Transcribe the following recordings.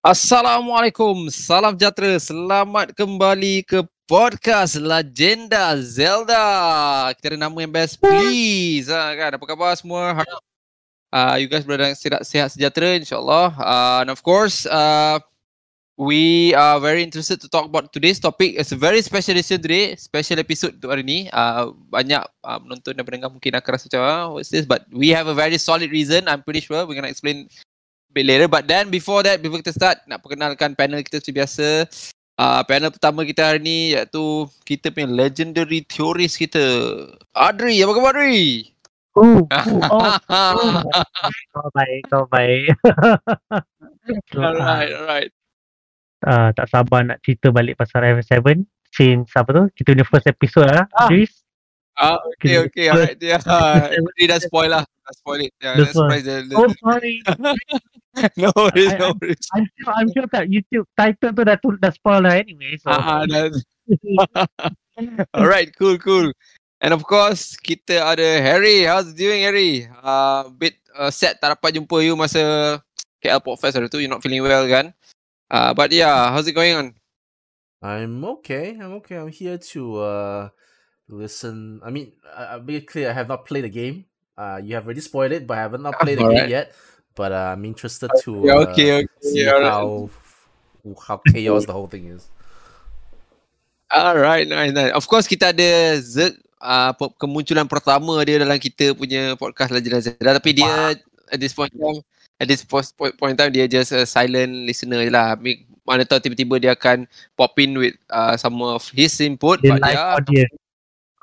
Assalamualaikum, salam sejahtera, selamat kembali ke podcast Legenda Zelda. Kita ada nama yang best, please. Ha, kan? Apa khabar semua? Uh, you guys berada sihat, sihat sejahtera insyaAllah. Uh, and of course, uh, we are very interested to talk about today's topic. It's a very special edition today, special episode untuk hari ni. Uh, banyak uh, penonton dan pendengar mungkin akan rasa macam, what's this? But we have a very solid reason. I'm pretty sure we're going to explain bit later. But then before that, before kita start, nak perkenalkan panel kita seperti biasa. Uh, panel pertama kita hari ni iaitu kita punya legendary theorist kita. Adri, apa khabar Adri? Oh, oh, oh. kau baik, kau baik. alright, alright. Uh, tak sabar nak cerita balik pasal F7 since apa tu kita punya first episode lah Ah. Chris Ah, okay, okay, alright. Yeah, Adri dah spoil lah. Dah spoil it. Yeah, Dah let's spoil. surprise the, the oh sorry no worries, I- no worries. I'm sure I'm sure that YouTube title tu dah tu dah spoil lah anyway so Ah, ah, dah. Alright, cool, cool. And of course, kita ada Harry. How's it doing, Harry? Uh, bit uh, sad tak dapat jumpa you masa KL Podfest hari tu. You're not feeling well kan? Uh, but yeah, how's it going on? I'm okay. I'm okay. I'm here to uh listen. I mean, I, I'll be clear. I have not played the game. Uh, you have already spoiled it, but I have not played the Alright. game yet. But uh, I'm interested to Yeah, uh, okay, okay. see alright. how how chaos the whole thing is. Alright, nice, nice. Of course, kita ada Zek. Uh, kemunculan pertama dia dalam kita punya podcast Legend Zelda. Tapi dia at this point in time, at this point, point, point in time, dia just a silent listener je lah. Mana tahu tiba-tiba dia akan pop in with uh, some of his input. the but live yeah, audience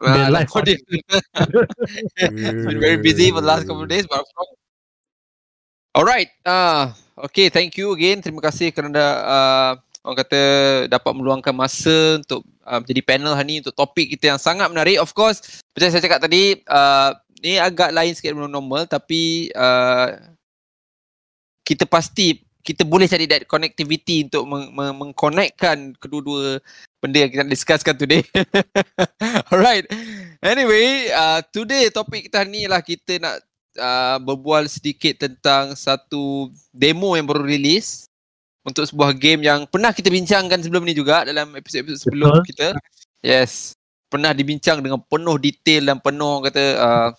uh, the live live audience. It's been very busy for the last couple of days, but of course. Alright, uh, okay, thank you again. Terima kasih kerana uh, orang kata dapat meluangkan masa untuk uh, menjadi panel hari ni untuk topik kita yang sangat menarik. Of course, macam saya cakap tadi, uh, ni agak lain sikit daripada normal tapi uh, kita pasti kita boleh cari that connectivity untuk meng- meng- kedua-dua benda yang kita nak discusskan today. Alright. Anyway, uh, today topik kita ni lah kita nak uh, berbual sedikit tentang satu demo yang baru rilis untuk sebuah game yang pernah kita bincangkan sebelum ni juga dalam episod-episod sebelum Betul. kita. Yes. Pernah dibincang dengan penuh detail dan penuh kata uh,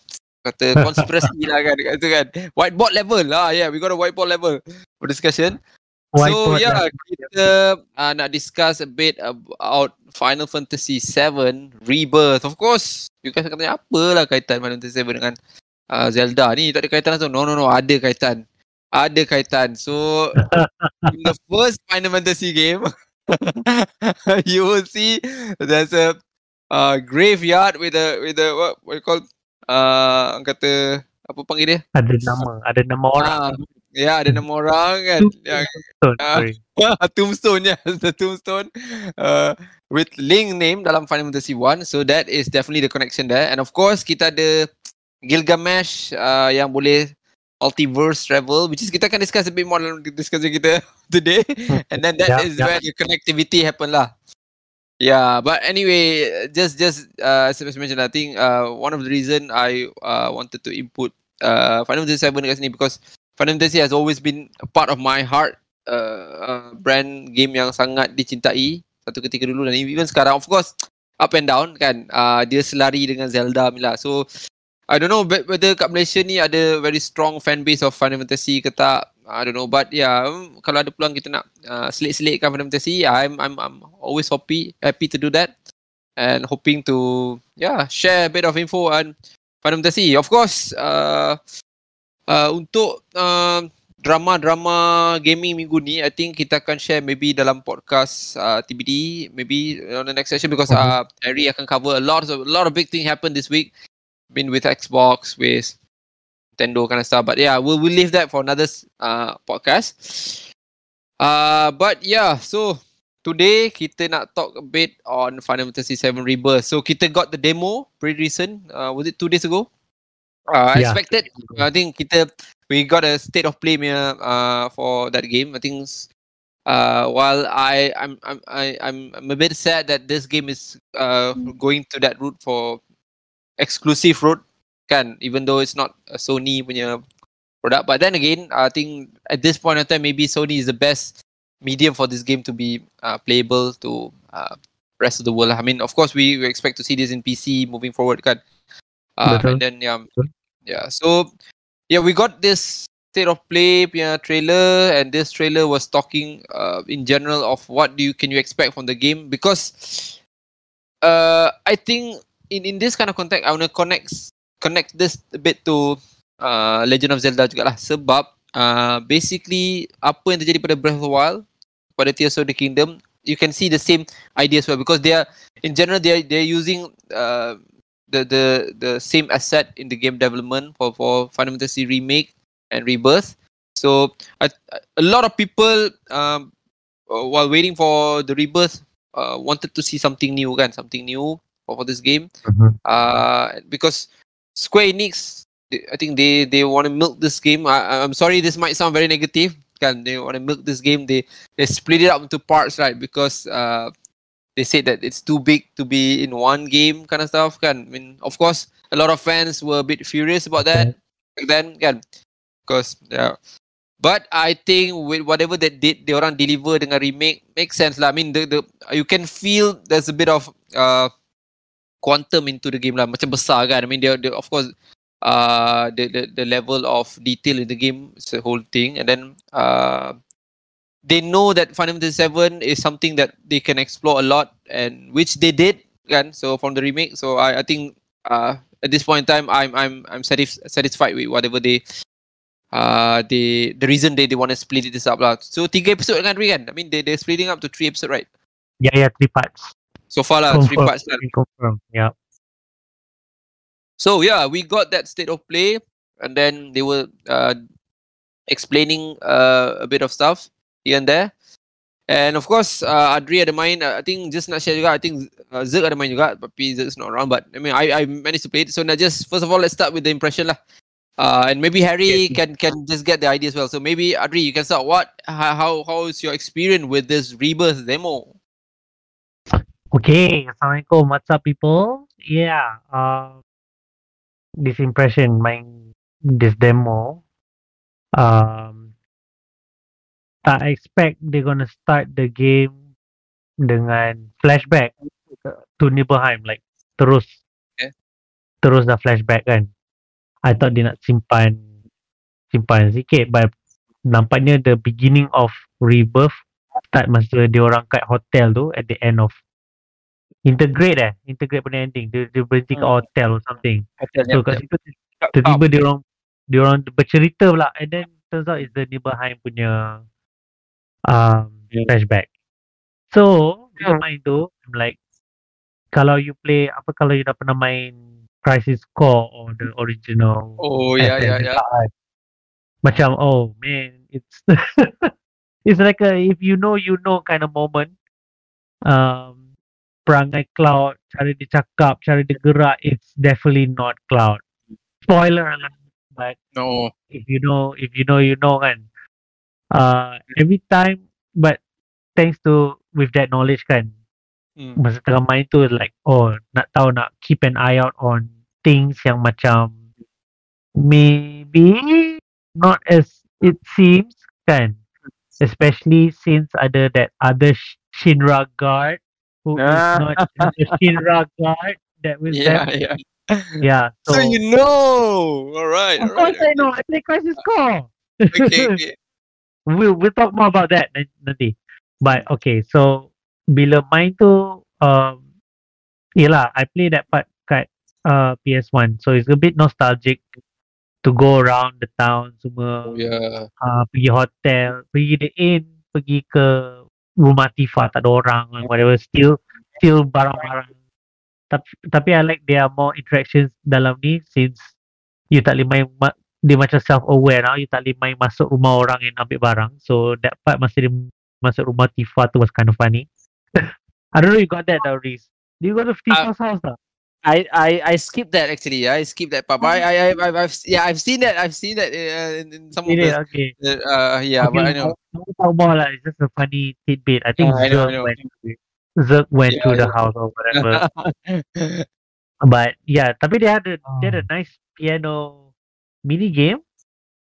kata konspirasi lah kan kata kan. Whiteboard level lah. Yeah, we got a whiteboard level for discussion. So Whiteboard yeah, lah. kita uh, nak discuss a bit about Final Fantasy 7 Rebirth. Of course, you guys akan tanya apa lah kaitan Final Fantasy 7 dengan uh, Zelda ni? Tak ada kaitan langsung. No, no, no. Ada kaitan. Ada kaitan. So, in the first Final Fantasy game, you will see there's a uh, graveyard with a with a what what you call uh, kata apa panggil dia? ada nama ada nama orang Ah, ya, ada nama orang kan. yang Betul, ah. sorry. tombstone ya the tombstone uh, with link name dalam Final Fantasy 1 so that is definitely the connection there and of course kita ada Gilgamesh uh, yang boleh multiverse travel which is kita akan discuss a bit more dalam discussion kita today. And then that Yeah, is yeah. where the connectivity happen lah. Yeah but anyway just just uh, as I mentioned I think uh, one of the reason I uh, wanted to input uh, Final Fantasy 7 dekat sini because Final Fantasy has always been a part of my heart uh, uh, brand game yang sangat dicintai satu ketika dulu dan even sekarang. Of course up and down kan. Uh, dia selari dengan Zelda ni lah. So I don't know whe- whether kat Malaysia ni ada very strong fan base of Final Fantasy ke tak. I don't know but yeah um, kalau ada peluang kita nak uh, selit-selitkan Final Fantasy I'm I'm I'm always happy happy to do that and hoping to yeah share a bit of info on Final Fantasy. Of course uh, uh, untuk uh, drama-drama gaming minggu ni I think kita akan share maybe dalam podcast uh, TBD maybe on the next session because uh, Harry akan cover a lot of a lot of big thing happen this week been with Xbox with Nintendo kind of stuff. But yeah we'll, we'll leave that for another uh, podcast. Uh, but yeah so today kita nak talk a bit on Final Fantasy 7 Rebirth. So kita got the demo pretty recent. Uh, was it two days ago? Uh, Yeah. expected. I think kita we got a state of play punya, uh, for that game. I think uh, while I I'm I'm I, I'm I'm a bit sad that this game is uh, going to that route for exclusive route kan even though it's not a Sony punya product but then again I think at this point of time maybe Sony is the best medium for this game to be uh, playable to uh, rest of the world. I mean, of course, we, we expect to see this in PC moving forward, kan? Uh, and then yeah, yeah. So yeah, we got this state of play punya trailer, and this trailer was talking uh, in general of what do you can you expect from the game because uh, I think in in this kind of context, I wanna connect connect this a bit to uh, Legend of Zelda juga lah sebab uh, basically apa yang terjadi pada Breath of the Wild pada Tears of the Kingdom you can see the same idea as well because they are in general they are they're using uh, the the the same asset in the game development for for Final Fantasy remake and rebirth. So a, a lot of people um, uh, while waiting for the rebirth uh, wanted to see something new kan? Something new for, this game Mhm. uh, because Square Enix, I think they they want to milk this game. I, I'm sorry, this might sound very negative. Can they want to milk this game? They they split it up into parts, right? Because uh, they said that it's too big to be in one game, kind of stuff. Can I mean, of course, a lot of fans were a bit furious about that back then. Can because yeah. But I think with whatever they did, they orang deliver dengan remake makes sense lah. I mean, the, the you can feel there's a bit of uh, quantum into the game lah. Macam besar kan. I mean they, they of course uh the, the the level of detail in the game is a whole thing. And then uh they know that Final Fantasy 7 is something that they can explore a lot and which they did kan? So from the remake. So I I think uh at this point in time I'm I'm I'm satis- satisfied with whatever they uh they the reason they, they want to split this up lah. So tiga episode kan Dwi, kan? I mean they they're splitting up to three episode right? Yeah, yeah, three parts. So far lah three parts lah Confirm. Yeah. So yeah, we got that state of play, and then they were uh, explaining uh, a bit of stuff here and there. And of course, uh, Adri ada main. Uh, I think just nak share juga. I think uh, Zerg ada main juga, tapi Zerg's not around. But I mean, I I managed to play it. So now just first of all, let's start with the impression lah. Uh, and maybe Harry can can just get the idea as well. So maybe Adri, you can start. What how how, how is your experience with this rebirth demo? Okay, Assalamualaikum. What's up, people? Yeah, uh, this impression, my this demo, um, I expect they're gonna start the game dengan flashback to Nibelheim, like terus, Okay. terus dah flashback kan. I thought dia nak simpan, simpan sikit, but nampaknya the beginning of rebirth start masa dia orang kat hotel tu at the end of integrate eh integrate pada ending dia, dia berhenti kat Hmm. hotel or something so kat situ tiba-tiba dia orang dia orang bercerita pula and then turns out it's the Nibelheim punya um, Yeah. flashback so Hmm. main tu I'm like kalau you play apa kalau you dah pernah main Crisis Core or the original Oh yeah yeah yeah. macam oh man it's it's like a if you know you know kind of moment um perangai cloud cara dia cakap cara dia gerak it's definitely not cloud spoiler lah but No. if you know if you know you know kan uh every time but thanks to with that knowledge kan Mm. masa tengah main tu like oh nak tahu nak keep an eye out on things yang macam maybe not as it seems kan especially since ada that other Sh- Shinra guard who is not the Shinra guard that was Yeah there yeah. yeah so, So, you know. All right. of all right. course I know I play Crisis Core Okay, okay. we'll we'll talk more about that nan- nanti. But okay, so bila main tu um yelah, I play that part kat uh, PS1. So it's a bit nostalgic to go around the town semua Oh yeah. uh, pergi hotel, pergi the inn, pergi ke rumah Tifa tak ada orang and whatever still still barang-barang. Tapi tapi I like there are more interactions dalam ni since you tak boleh main ma- dia macam self aware now you tak boleh main masuk rumah orang and ambil barang. So that part masa dia masuk rumah Tifa tu was kind of funny. I don't know you got that Riz? Do you go to Tifa's house tak? I, I I skipped that actually. I skipped that part. But I I I've, I've yeah I've seen that. I've seen that uh, in, in some of It is, the okay uh yeah. okay, But I know. Don't talk more lah. It's just a funny tidbit. I think Uh, I know, I know. went Zerg went Yeah, to the house or whatever. But yeah, tapi dia ada dia ada nice piano mini game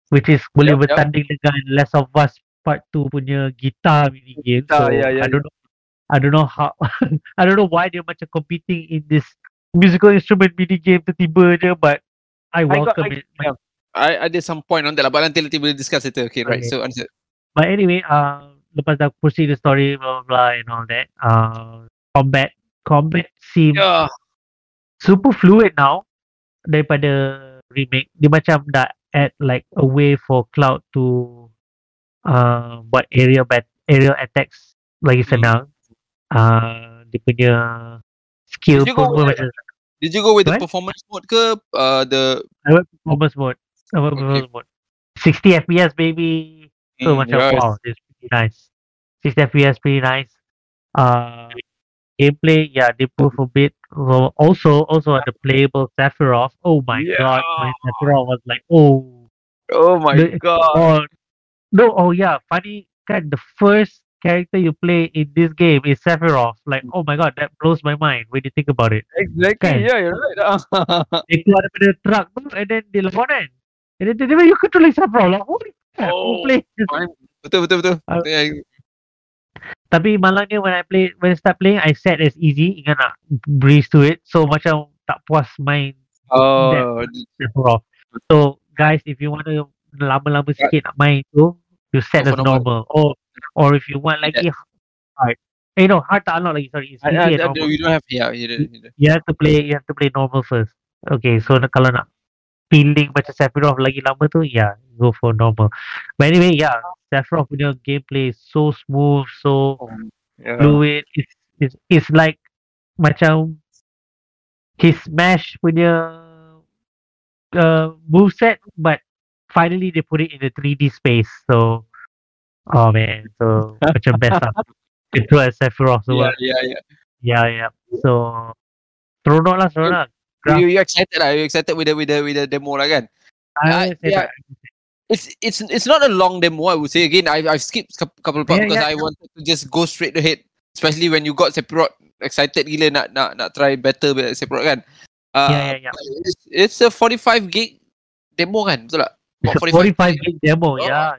which is boleh yup. bertanding dengan Last of Us part 2 punya guitar mini game. Guitar, so yeah, yeah, I don't know I don't know how I don't know why dia macam competing in this musical instrument mini game tiba-tiba je but I got- welcome I- it. yeah. I ada some point on that lah, but nanti nanti boleh discuss later. Okay, right. Okay. So answer. But anyway, uh, lepas dah proceed the story, blah blah, blah and all that. Uh, combat, combat seems Yeah. super fluid now daripada remake. Dia macam dah add like a way for Cloud to uh, buat area bat aerial attacks lagi Hmm. senang. Uh, dia punya skill Did you go pun with- Did you go with the performance mode ke uh, the I went performance mode. I went Okay. performance mode. 60 FPS baby. So Mm, macam yeah. wow, it's pretty nice. 60 FPS pretty nice. Uh, gameplay, yeah, they prove a bit. Well, also, also on the playable Sephiroth. Oh my god, my Yeah. Sephiroth was like, oh, Oh my The- god. oh, no, oh yeah, funny. Kan, the first character you play in this game is Sephiroth. Like, oh my god, that blows my mind when you think about it. Exactly. Kan? Yeah, you're right. Dia keluar daripada truck tu, and then dia lawan kan. And then tiba-tiba you controlling Sephiroth. Like, holy crap, who Oh. play this betul betul betul. Uh, Yeah. Tapi malangnya when I play when I start playing I set as easy ingat nak breeze to it so macam tak puas main Oh, Sephiroth. So guys if you want to lama-lama sikit nak main tu you set Go as normal. normal. Or or if you want lagi hard. Eh no hard tak unlock lagi sorry. It's I, I, I, you don't have yeah, you don't, you don't. You have to play you have to play normal first. Okay so kalau nak feeling macam Sephiroth lagi lama tu yeah go for normal. But anyway yeah Sephiroth punya gameplay is so smooth so Yeah. fluid it's, it's, it's like macam his smash punya uh, moveset but finally they put it in the 3D space so oh man so macam best lah itu as Sephiroth so Yeah, yeah, yeah. yeah yeah so seronok lah seronok Graph- You, you excited lah? You excited with the with the with the demo lah kan? I say yeah. that- It's it's it's not a long demo. I would say again. I I've skipped a couple of parts Yeah, because yeah, I yeah. wanted to just go straight ahead. Especially when you got Sephiroth excited gila nak nak nak try better with Sephiroth kan? Uh, yeah yeah yeah It's, it's a 45 gig demo kan? Betul tak? It's About a 45 gig demo Oh. yeah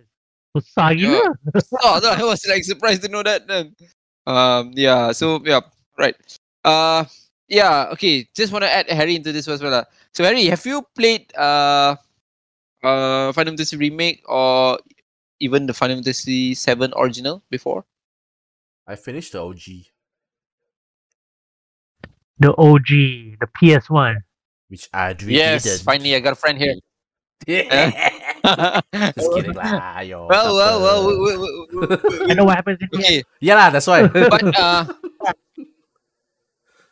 besar gila oh, so I was like surprised to know that. Then. Um, yeah. So yeah, right. Uh, yeah. Okay. Just want to add Harry into this as well. lah. So Harry, have you played uh, uh, Final Fantasy remake or even the Final Fantasy Seven original before? I finished the OG, the OG the PS1 which I really Yes. didn't. Finally, I got a friend here. Just kidding lah, yo. well, well, well. apa. we- we- we- we- I know what happens in the end Okay. Yeah lah, that's why. but uh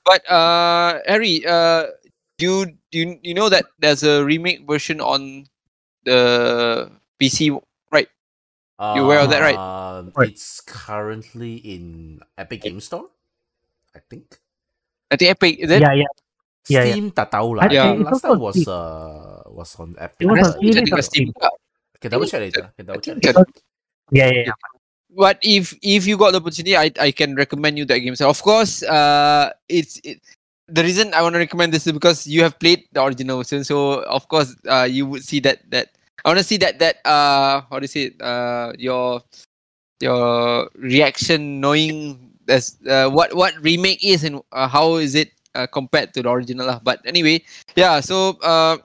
but uh Harry, uh you you you know that there's a remake version on the PC right? You aware of that, right? Um, Right. It's currently in Epic Game Store, I think. I think Epic is it? yeah yeah Yeah, yeah. Steam tak tahu lah. I Yeah. Last time was uh was on Epic. It was on Steam. That's Steam. Okay, double check later. Okay, double check. later. yeah yeah yeah But if if you got the opportunity, I I can recommend you that game. So of course, uh, it's it, the reason I want to recommend this is because you have played the original version. So of course, uh, you would see that that I want to see that that uh, how do you say it? Uh, your your reaction knowing there's uh, what what remake is and uh, how is it uh, compared to the original lah. But anyway, yeah. So uh,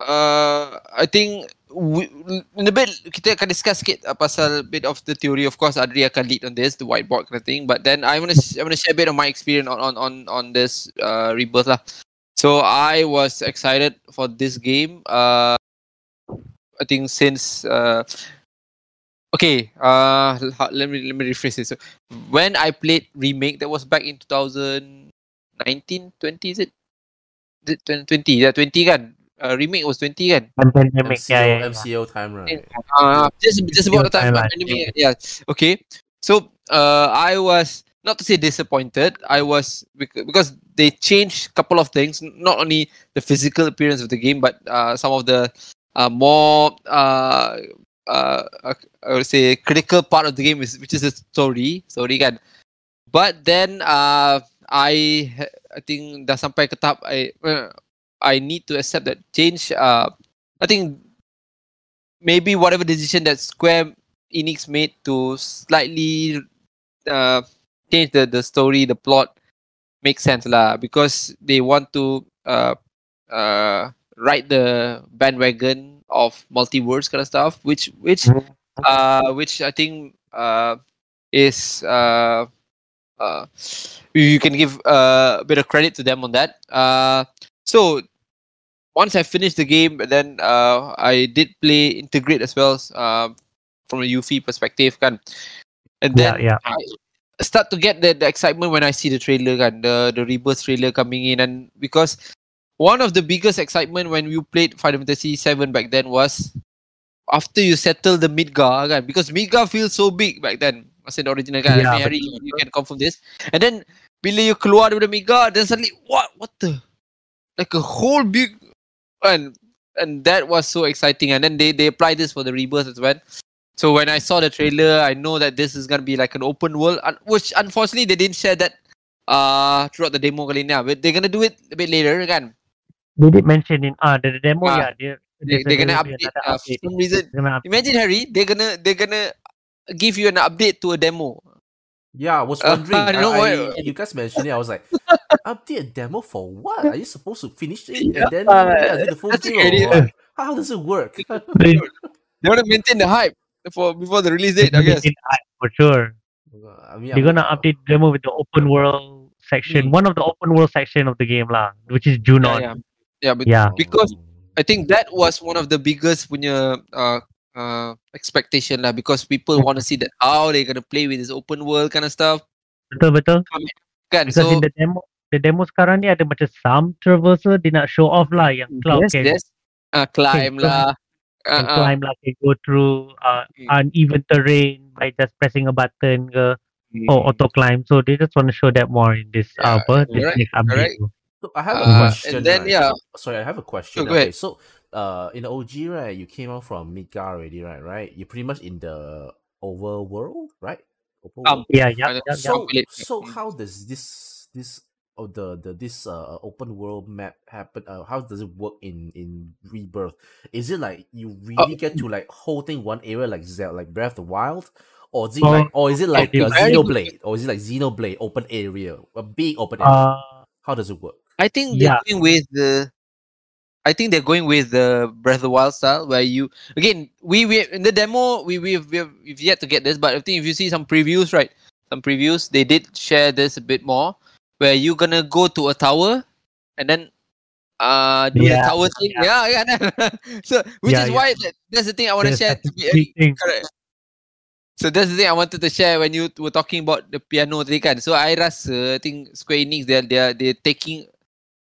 uh, I think we, in a bit kita akan discuss sikit uh, pasal bit of the theory. Of course, Adri akan lead on this, the whiteboard kind of thing. But then I wanna I wanna share a bit of my experience on on on on this uh, rebirth lah. So I was excited for this game. Uh, I think since uh, okay, uh, let me let me rephrase it. So when I played remake, that was back in two thousand 1920 is it? 20 yeah 20 kan uh, remake was 20 kan pandemic MCO, yeah, yeah. MCO time right uh, ah, just just about the time, yeah. yeah okay so uh I was not to say disappointed I was because they changed a couple of things not only the physical appearance of the game but uh, some of the uh, more uh, uh, I would say critical part of the game is which is the story story kan but then uh I I think dah sampai ke tahap I uh, I need to accept that change. Uh, I think maybe whatever decision that Square Enix made to slightly uh, change the, the story, the plot makes sense lah because they want to uh, uh, ride the bandwagon of multiverse kind of stuff, which which uh, which I think uh, is uh, uh, you can give uh, a bit of credit to them on that. Uh, so once I finished the game, then uh, I did play Intergrade as well uh, from a Yuffie perspective, kan. And then Yeah, yeah. I start to get the, the excitement when I see the trailer, kan, the the rebirth trailer coming in, and because one of the biggest excitement when you played Final Fantasy VII back then was after you settle the Midgar, kan, because Midgar feels so big back then. Masa the original kan, Yeah, Harry, you can confirm this. And then bila you keluar daripada Midgar, then suddenly what what the like a whole big and and that was so exciting. And then they they apply this for the rebirth as well. So when I saw the trailer, I know that this is gonna be like an open world, which unfortunately they didn't share that uh throughout the demo kali ni. ah. But they're gonna do it a bit later, kan? They did mention in ah the, the demo, Ah, yeah. They, They, there's a- they're gonna update. Uh, for some reason, They're gonna update. imagine Harry, they're gonna they're gonna give you an update to a demo. Yeah, I was Uh, wondering. I don't know I, I- you guys mentioned it. I was like, update a demo for what? Are you supposed to finish it and then Uh, yeah, do the full that's game? the Or what? How does it work? They- They want to maintain the hype for before the release date, I guess. did that for sure. I mean, They're I'm- gonna update demo with the open world section, one of the open world section of the game lah, which is Yeah, Junon. yeah, yeah. But Yeah. because I think that was one of the biggest punya uh, uh, expectation lah because people want to see that how they're gonna play with this open world kind of stuff. Betul betul. Kan? Because So in the demo, the demo sekarang ni ada macam some traversal dia nak show off lah yang cloud yes, can, yes. Uh, climb can lah. can Uh, uh, climb lah, can go through uh, Mm. uneven terrain by just pressing a button ke, mm. or auto climb. So they just want to show that more in this Yeah, uh, this correct, next update. correct. So I have a Uh, question. and then right? yeah, Sorry, I have a question. Sure, okay, so uh, in the OG, right, you came out from Midgar already, right? Right, you're pretty much in the overworld, right? Um, Overworld. Yeah, yeah, yeah, yeah. so calculate. so how does this this oh the the this uh open world map happen? Uh, how does it work in in Rebirth? Is it like you really get to like whole thing one area like Zelda, like Breath of the Wild? Or is it like, or is it like okay, uh. Xenoblade, or is it like Xenoblade open area, a big open area? Uh, How does it work? I think they're Yeah. with the. I think they're going with the Breath of the Wild style, where you again we we in the demo we we've we've, we've yet to get this, but I think if you see some previews, right, some previews they did share this a bit more, where you're gonna go to a tower, and then uh do the Yeah, tower thing, yeah, yeah. yeah. so which Yeah, is why that, that's the thing I want to share. To be, correct. So that's the thing I wanted to share when you were talking about the piano tadi kan. So I rasa I think Square Enix they they they're taking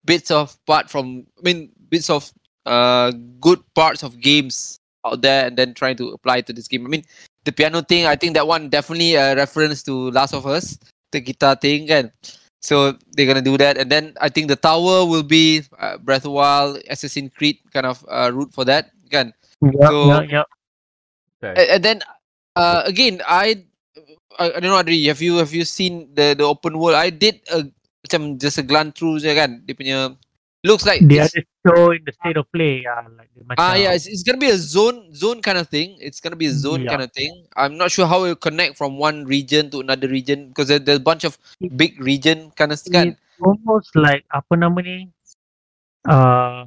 bits of part from I mean bits of uh good parts of games out there and then trying to apply to this game. I mean the piano thing I think that one definitely a reference to Last of Us, the guitar thing and So they're gonna do that and then I think the tower will be uh, Breath of Wild, Assassin's Creed kind of uh, route for that kan. Yeah, So- yeah, yeah. Okay. And, and then uh, again, I, I I don't know Adri, have you have you seen the the open world? I did a macam just a glance through je kan. Dia punya looks like They are just showing the state of play. Yeah, like ah yeah, it's, it's gonna be a zone zone kind of thing. It's gonna be a zone Yeah. kind of thing. I'm not sure how it connect from one region to another region because there, there's a bunch of big region kind of. It's almost like apa nama ni? Uh,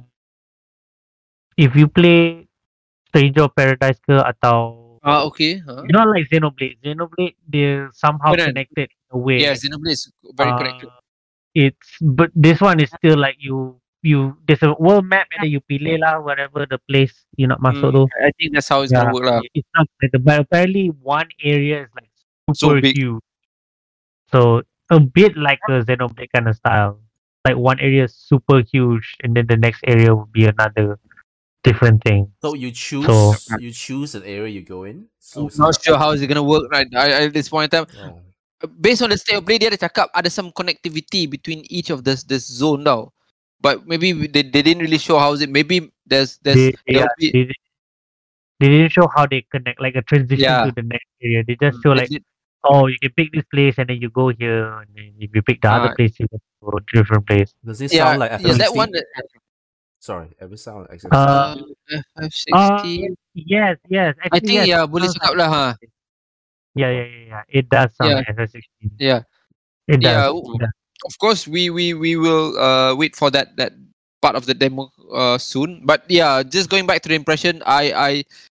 if you play Stranger of Paradise ke atau Ah okay. Huh? you know like Xenoblade. Xenoblade they're somehow connected in a way. Yeah, Xenoblade is very Uh, connected. It's but this one is still like you you there's a world map and then you pilih lah whatever the place you nak masuk tu. Mm, I think that's how it's Yeah, gonna work lah. It's not like the, but apparently one area is like So super big. huge. So a bit like a Xenoblade kind of style. Like one area is super huge and then the next area will be another different thing. So you choose So- you choose an area you go in. So it's Not not- sure how is it gonna work right I, I, at this point in time. Oh. based on the state of play dia ada cakap ada some connectivity between each of this this zone tau. But maybe they, they didn't really show how is it. Maybe there's there's They, they, be- they, they didn't show how they connect like a transition Yeah. to the next area. They just show they like did- oh you can pick this place and then you go here and then if you pick the other Ah. place you can go to different place. Does this yeah, sound like yeah, that one that, Sorry, ever sound like Uh, uh, F60. Uh, yes, yes. I think yes, yeah, it boleh cakap lah ha. Yeah, yeah, yeah, yeah. It does sound Yeah. like FF16. Yeah. It does. Yeah, it does. Of course we we we will uh wait for that that part of the demo uh soon but yeah just going back to the impression i i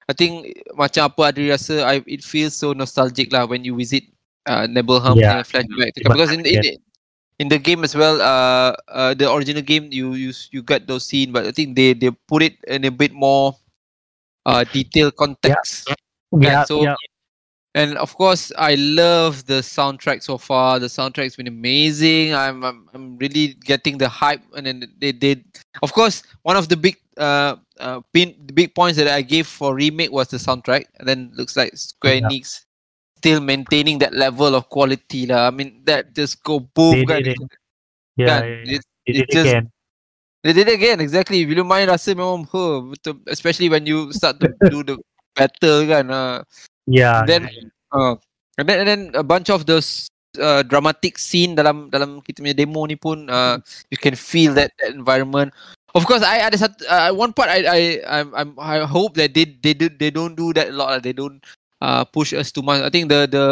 i think macam apa Adri rasa i it feels so nostalgic lah when you visit uh Nibelheim Yeah. yeah. flashback because in, in the in the game as well uh, uh the original game you you you got those scene but i think they they put it in a bit more uh detailed context Yeah, so- yeah. And of course, I love the soundtrack so far. The soundtrack's been amazing. I'm I'm, I'm really getting the hype, and then they did. Of course, one of the big uh, uh pin, the big points that I gave for remake was the soundtrack, and then looks like Square Yeah. Enix still maintaining that level of quality lah. I mean, that just go boom. They kan. it. Yeah, Kan? yeah, yeah. It- They it did it just- again. They did it again, exactly. Bila main rasa memang, huh, betul. Especially when you start to do the battle kan. Uh, Yeah. then uh, and then and then a bunch of those uh, dramatic scene dalam dalam kita punya demo ni pun uh, you can feel that, that environment of course I ada satu uh, one part I I I'm, I'm I hope that they they do they don't do that a lot they don't uh, push us too much I think the the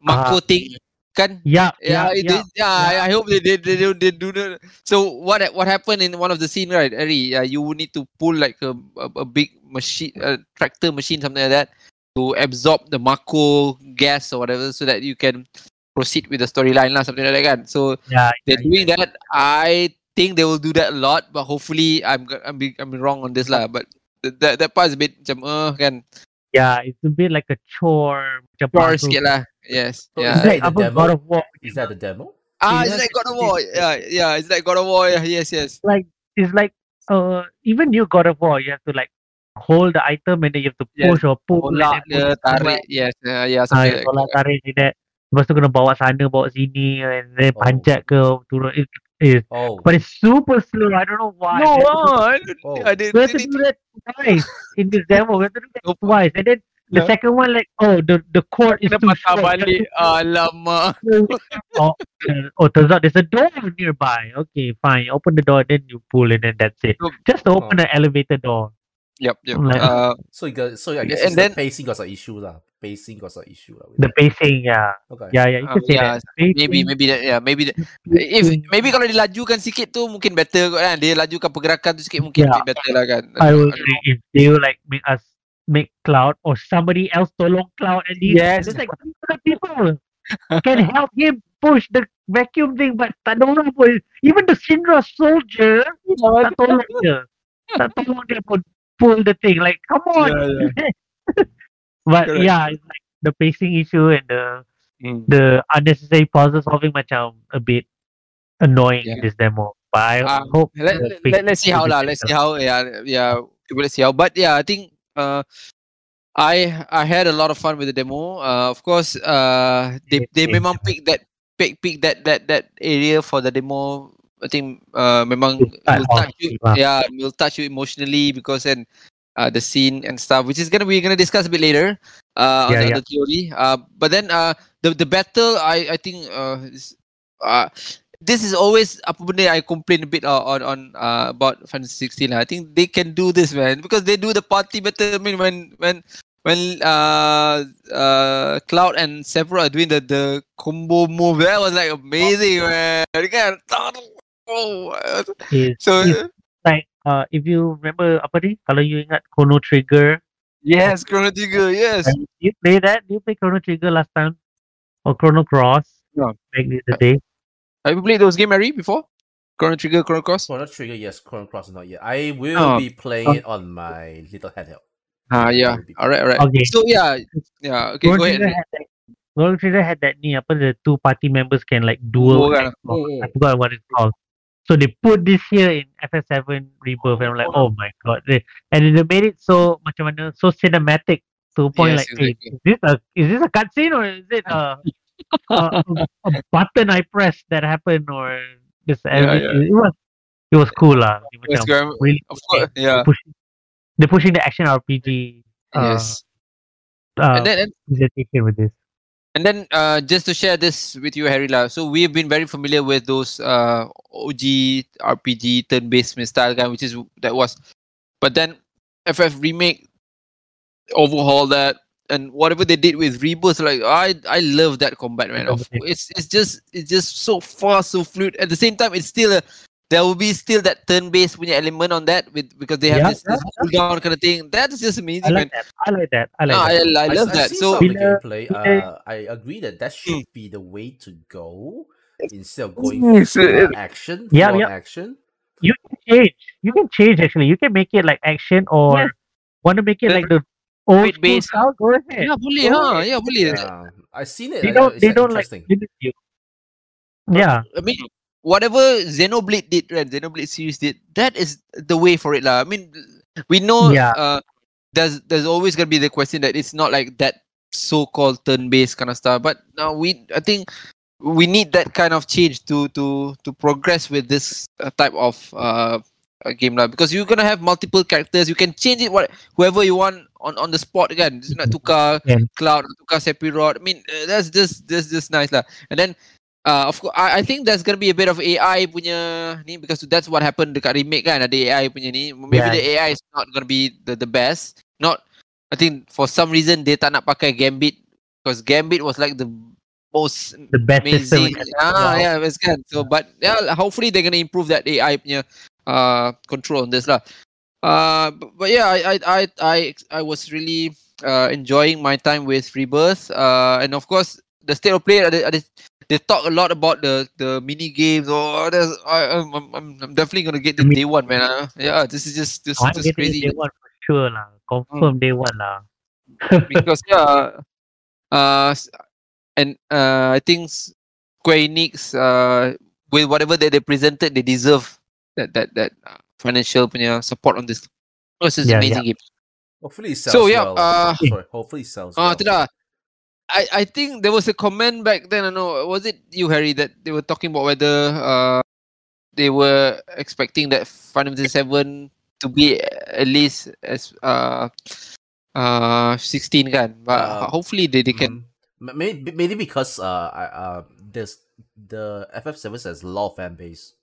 Mako thing kan yeah, yeah, yeah, it yeah. yeah, I hope they they they, don't- they do that. So what what happened in one of the scene, right, Ari? Uh, you would need to pull like a, a, a big machine, a tractor machine, something like that, to absorb the Mako gas or whatever, so that you can proceed with the storyline lah, something like that. Kan? So yeah, they're yeah, doing that. I think they will do that a lot, but hopefully I'm go- I'm be, I'm wrong on this lah. But that that part is a bit macam uh, kan yeah, it's a bit like a chore. Macam power puzzle. sikit lah. Yes. So Yeah. is that Like the demo? God of War. Is that the demo? Ah, Yeah, it's like God of War. Yeah, yeah. It's like God of War. yeah, Yes, yes. Like it's like uh even new God of War, you have to like hold the item and then you have to Yes. push or pull. and Tolak then dia, tarik. Yes, uh, yeah, Ah, ya, like tolak tarik ni that. Lepas tu kena bawa sana, bawa sini and then Oh. panjat ke turun. It is. Oh, But it's super slow. I don't know why. No, ah, I don't- Oh. I didn't- we have to didn't- do that twice in this demo. We have to do that twice. And then the Yeah. second one like, oh, the the cord is too short. balik. Alamak. oh, uh, oh, turns out there's a door nearby. Okay, fine. Open the door, then you pull, and then that's it. Just to open the elevator door. Yep, yep. Like- Uh, so you got so I guess And then- the pacing got some issue lah. Pacing got some issue lah. with The pacing, yeah, Okay. yeah, yeah. You Um, can say yeah, that. Pacing, maybe, maybe that, yeah, maybe that. If maybe kalau dilajukan sikit tu mungkin better kot kan. Dia lajukan pergerakan tu sikit mungkin Yeah. better lah kan. I would say if they will like make us make Cloud or somebody else tolong Cloud at least. Yes. Like other people can help him push the vacuum thing, but tak ada orang pun. Even the Syndra soldier tak tolong dia. Tak tolong dia pun pull the thing. Like, come on. Yeah, but Correct. yeah, it's like the pacing issue and the Mm. the unnecessary puzzle solving macam a bit annoying in Yeah. this demo. But I Ah, hope let, let, let's see how lah. Let's see how. Yeah, yeah. Let's see how. But yeah, I think uh, I I had a lot of fun with the demo. Uh, of course, uh, they they memang pick that pick pick that that that area for the demo. I think uh, memang Will touch will touch you. Yeah, will touch you emotionally because then uh, the scene and stuff, which is gonna we're gonna discuss a bit later. Uh, on, Yeah, the, on yeah. the theory. Uh, but then uh, the the battle, I I think uh, is, uh this is always apa benda I complain a bit uh, on on uh, about Final Fantasy 16 lah. I think they can do this man because they do the party better. I mean when when when uh uh Cloud and Sephiroth are doing the the combo move that was like amazing man. They kan oh It's- so it's like uh, if you remember apa ni kalau you ingat Chrono Trigger. Yes Chrono Trigger yes. Uh, you play that? You play Chrono Trigger last time? Or Chrono Cross? No. back in the day? have you played those game Harry before? Chrono Trigger Chrono Cross? Chrono Trigger, yes. Chrono Cross, not yet. I will Oh. be playing it on my little handheld. ah yeah. all right all right Okay. so yeah. Yeah okay Chrono go ahead. Trigger had that Chrono Trigger had that ni apa the two party members can like duel Duel. kan? act Mm, I forgot what it's called so they put this here in FF7 Rebirth and I'm like oh my god. They, and they made it so macam mana so cinematic to a point Yes, like hey, exactly. is this a is this a cutscene or is it a, a, a, a button I pressed that happened or this Yeah, yeah. it was it was cool lah. Yes, really of course yeah. they're pushing, they're pushing the action RPG uh, yes. uh, and then and, with this And then uh, just to share this with you, Harry lah. So we've been very familiar with those uh, OG RPG turn-based style game, which is that was. But then FF remake overhaul that and whatever they did with Rebirth, like I I love that combat, man. Of, it's it's just it's just so fast, so fluid. At the same time, it's still a there will be still that turn-based punya element on that with because they have Yeah, this, this cooldown kind of thing. That is just I amazing, man. that. I like that. I like I, that. I love that. see So some of the gameplay. Uh, I agree that that should be the way to go instead of going Yes, full action. Yeah, full yeah. action. You can change. You can change actually. You can make it like action or Yeah. want to make it like the old school base. style. Go ahead. yeah, boleh, Go ha, ahead. yeah, boleh. Yeah, I seen it. They don't. it's They like don't like you. Yeah. I mean, whatever Xenoblade did, right? Xenoblade series did. That is the way for it, lah. I mean, we know. Yeah. Uh, there's there's always gonna be the question that it's not like that so-called turn-based kind of stuff. But now we, I think, we need that kind of change to to to progress with this uh, type of uh game lah. Because you're gonna have multiple characters. You can change it what whoever you want on on the spot again. Just nak tukar Yeah. Cloud, tukar Sephiroth. I mean, uh, that's just that's just nice lah. And then uh, of course, I, I think there's gonna be a bit of AI punya ni because that's what happened dekat remake kan. Ada AI punya ni. Maybe Yeah. the AI is not gonna be the the best. Not, I think for some reason they tak nak pakai Gambit because Gambit was like the most The best system. amazing. Ah, yeah, best kan. So, but yeah, hopefully they're gonna improve that AI punya uh control on this lah. Uh, but, but yeah, I I I I I was really uh enjoying my time with Rebirth. Uh, and of course the state of play. Ada, ada, they talk a lot about the the mini games. Oh, there's, I, I'm, I'm I'm I'm definitely gonna get the Mi- day one, man. Uh, yeah, this is just this I'm is just getting crazy. day one for sure lah. Confirm day one lah. because yeah, uh, and uh, I think Square Enix, uh, with whatever that they presented, they deserve that that that uh, financial punya support on this. This is Yeah, amazing game. Hopefully it sells So, yeah, well. uh, Sorry, hopefully it sells Ah, well. Tu dah. I I think there was a comment back then. I know was it you Harry that they were talking about whether uh they were expecting that Final Fantasy Seven to be at least as uh uh 16 kan. But Uh, hopefully they, they can. Mhm. Maybe, maybe because uh, I, uh, there's the FF7 has a lot of fan base,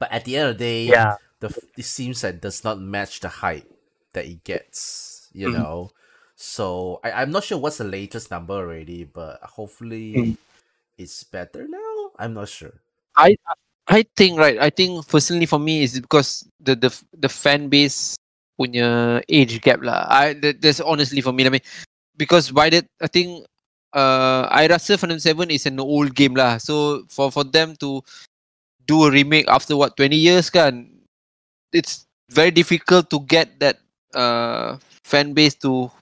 but at the end of the day, Yeah. the f- it seems that does not match the hype that it gets. You Mhm. know, so I, I'm not sure what's the latest number already, but hopefully Mm. it's better now. I'm not sure. I I think right. I think personally for me is because the the the fan base punya age gap lah. I that, that's honestly for me. I mean, because by that I think uh I rasa Fantasy Seven is an old game lah. So for for them to do a remake after what 20 years kan, it's very difficult to get that uh fan base to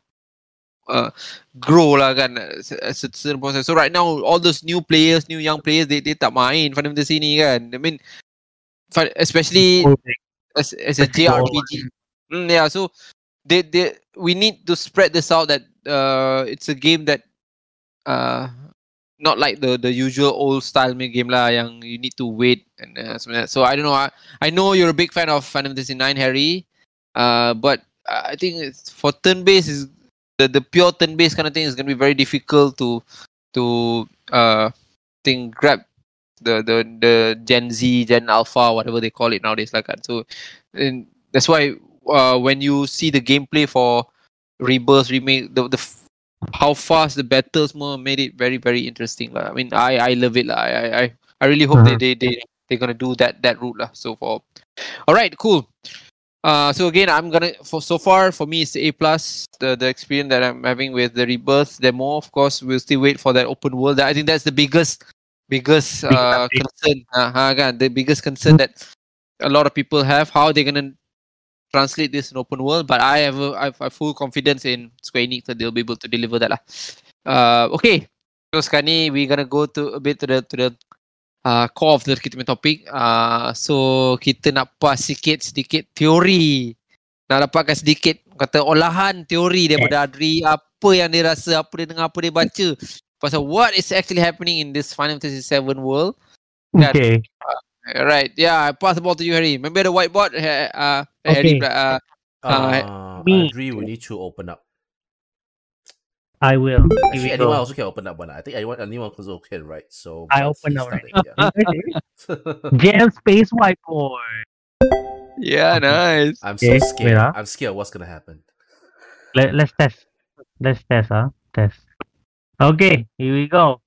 uh grow lah kan a certain. So right now all those new players, new young players they they tak main Final Fantasy ni kan. I mean especially as as a JRPG. Mm, yeah, so they they we need to spread this out that uh it's a game that uh not like the the usual old style game lah yang you need to wait and uh, something like that. So I don't know. I, I know you're a big fan of Final Fantasy 9 Harry. Uh but I think it's for turn based is the, the pure turn based kind of thing is gonna be very difficult to to uh think grab the the the Gen Z, Gen Alpha, whatever they call it nowadays like that. So and that's why uh, when you see the gameplay for Rebirth remake, the the f- how fast the battles more made it very very interesting. lah. I mean, I I love it. lah. I I I really hope Uh-huh. they they they they're gonna do that that route lah. So for all right, cool. Uh, so again, I'm gonna for so far for me it's A plus the the experience that I'm having with the Rebirth demo. Of course, we'll still wait for that open world. I think that's the biggest biggest uh, concern. Uh, ha, kan? the biggest concern that a lot of people have. How they're gonna translate this in open world? But I have a, I have, full confidence in Square Enix that they'll be able to deliver that lah. Uh, okay, so sekarang we're gonna go to a bit to the to the uh, core of the kita punya topik. Uh, so kita nak pas sikit sedikit teori. Nak dapatkan sedikit kata olahan teori daripada Adri apa yang dia rasa, apa dia dengar, apa dia baca pasal what is actually happening in this Final Fantasy 7 world. Yeah. Okay. Alright, yeah, I pass the ball to you, Harry. Remember the whiteboard? Uh, Harry, Okay. uh, Uh, Uh, me- I agree. We need to open up. I will. Actually, we anyone go. also can open up one. I think anyone anyone also can, right? So I open see up right starting, yeah. Jam Space Whiteboard. yeah, nice. I'm so Okay, wait, scared. ah. I'm scared what's gonna happen. Let, let's test. Let's test, huh? Test. Okay, here we go.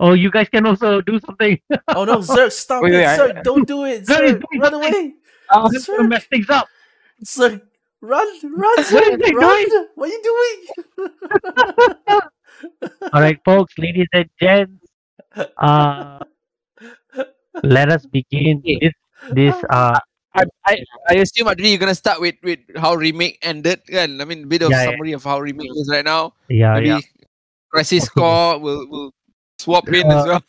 Oh, you guys can also do something. Oh no, Zerg, stop Wait, it, wait, I- Zerg, don't do it, Zerg is Zerg, doing run away, I'll just mess things up. Zerg, run, run, What Zerg, is he run, what are you doing? All right, folks, ladies and gents, uh, let us begin this this uh I, I, I assume Adri you're gonna start with, with how remake ended kan? I mean a bit of Yeah, yeah. summary of how remake is right now. yeah Maybe yeah. crisis Okay. score will will swap in as well.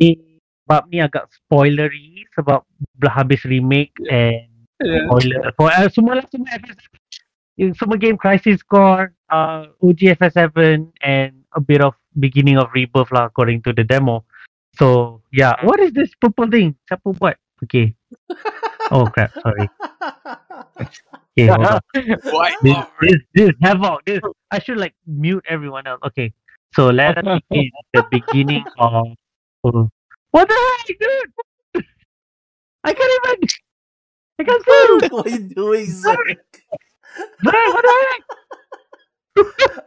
Ni bab ni agak spoilery sebab dah habis remake and Yeah. spoiler for uh, semua lah semua FS yung semua game Crisis Core, uh, OG FF7 and a bit of beginning of Rebirth lah according to the demo. So yeah, what is this purple thing? Siapa buat? Okay. Oh crap, sorry. Okay, hold on. This, this, this havoc. This I should like mute everyone else. Okay, so let us begin the beginning of. oh, what the heck, dude? I can't even. I can't see. what are you doing, Zerg? Bro, what the heck?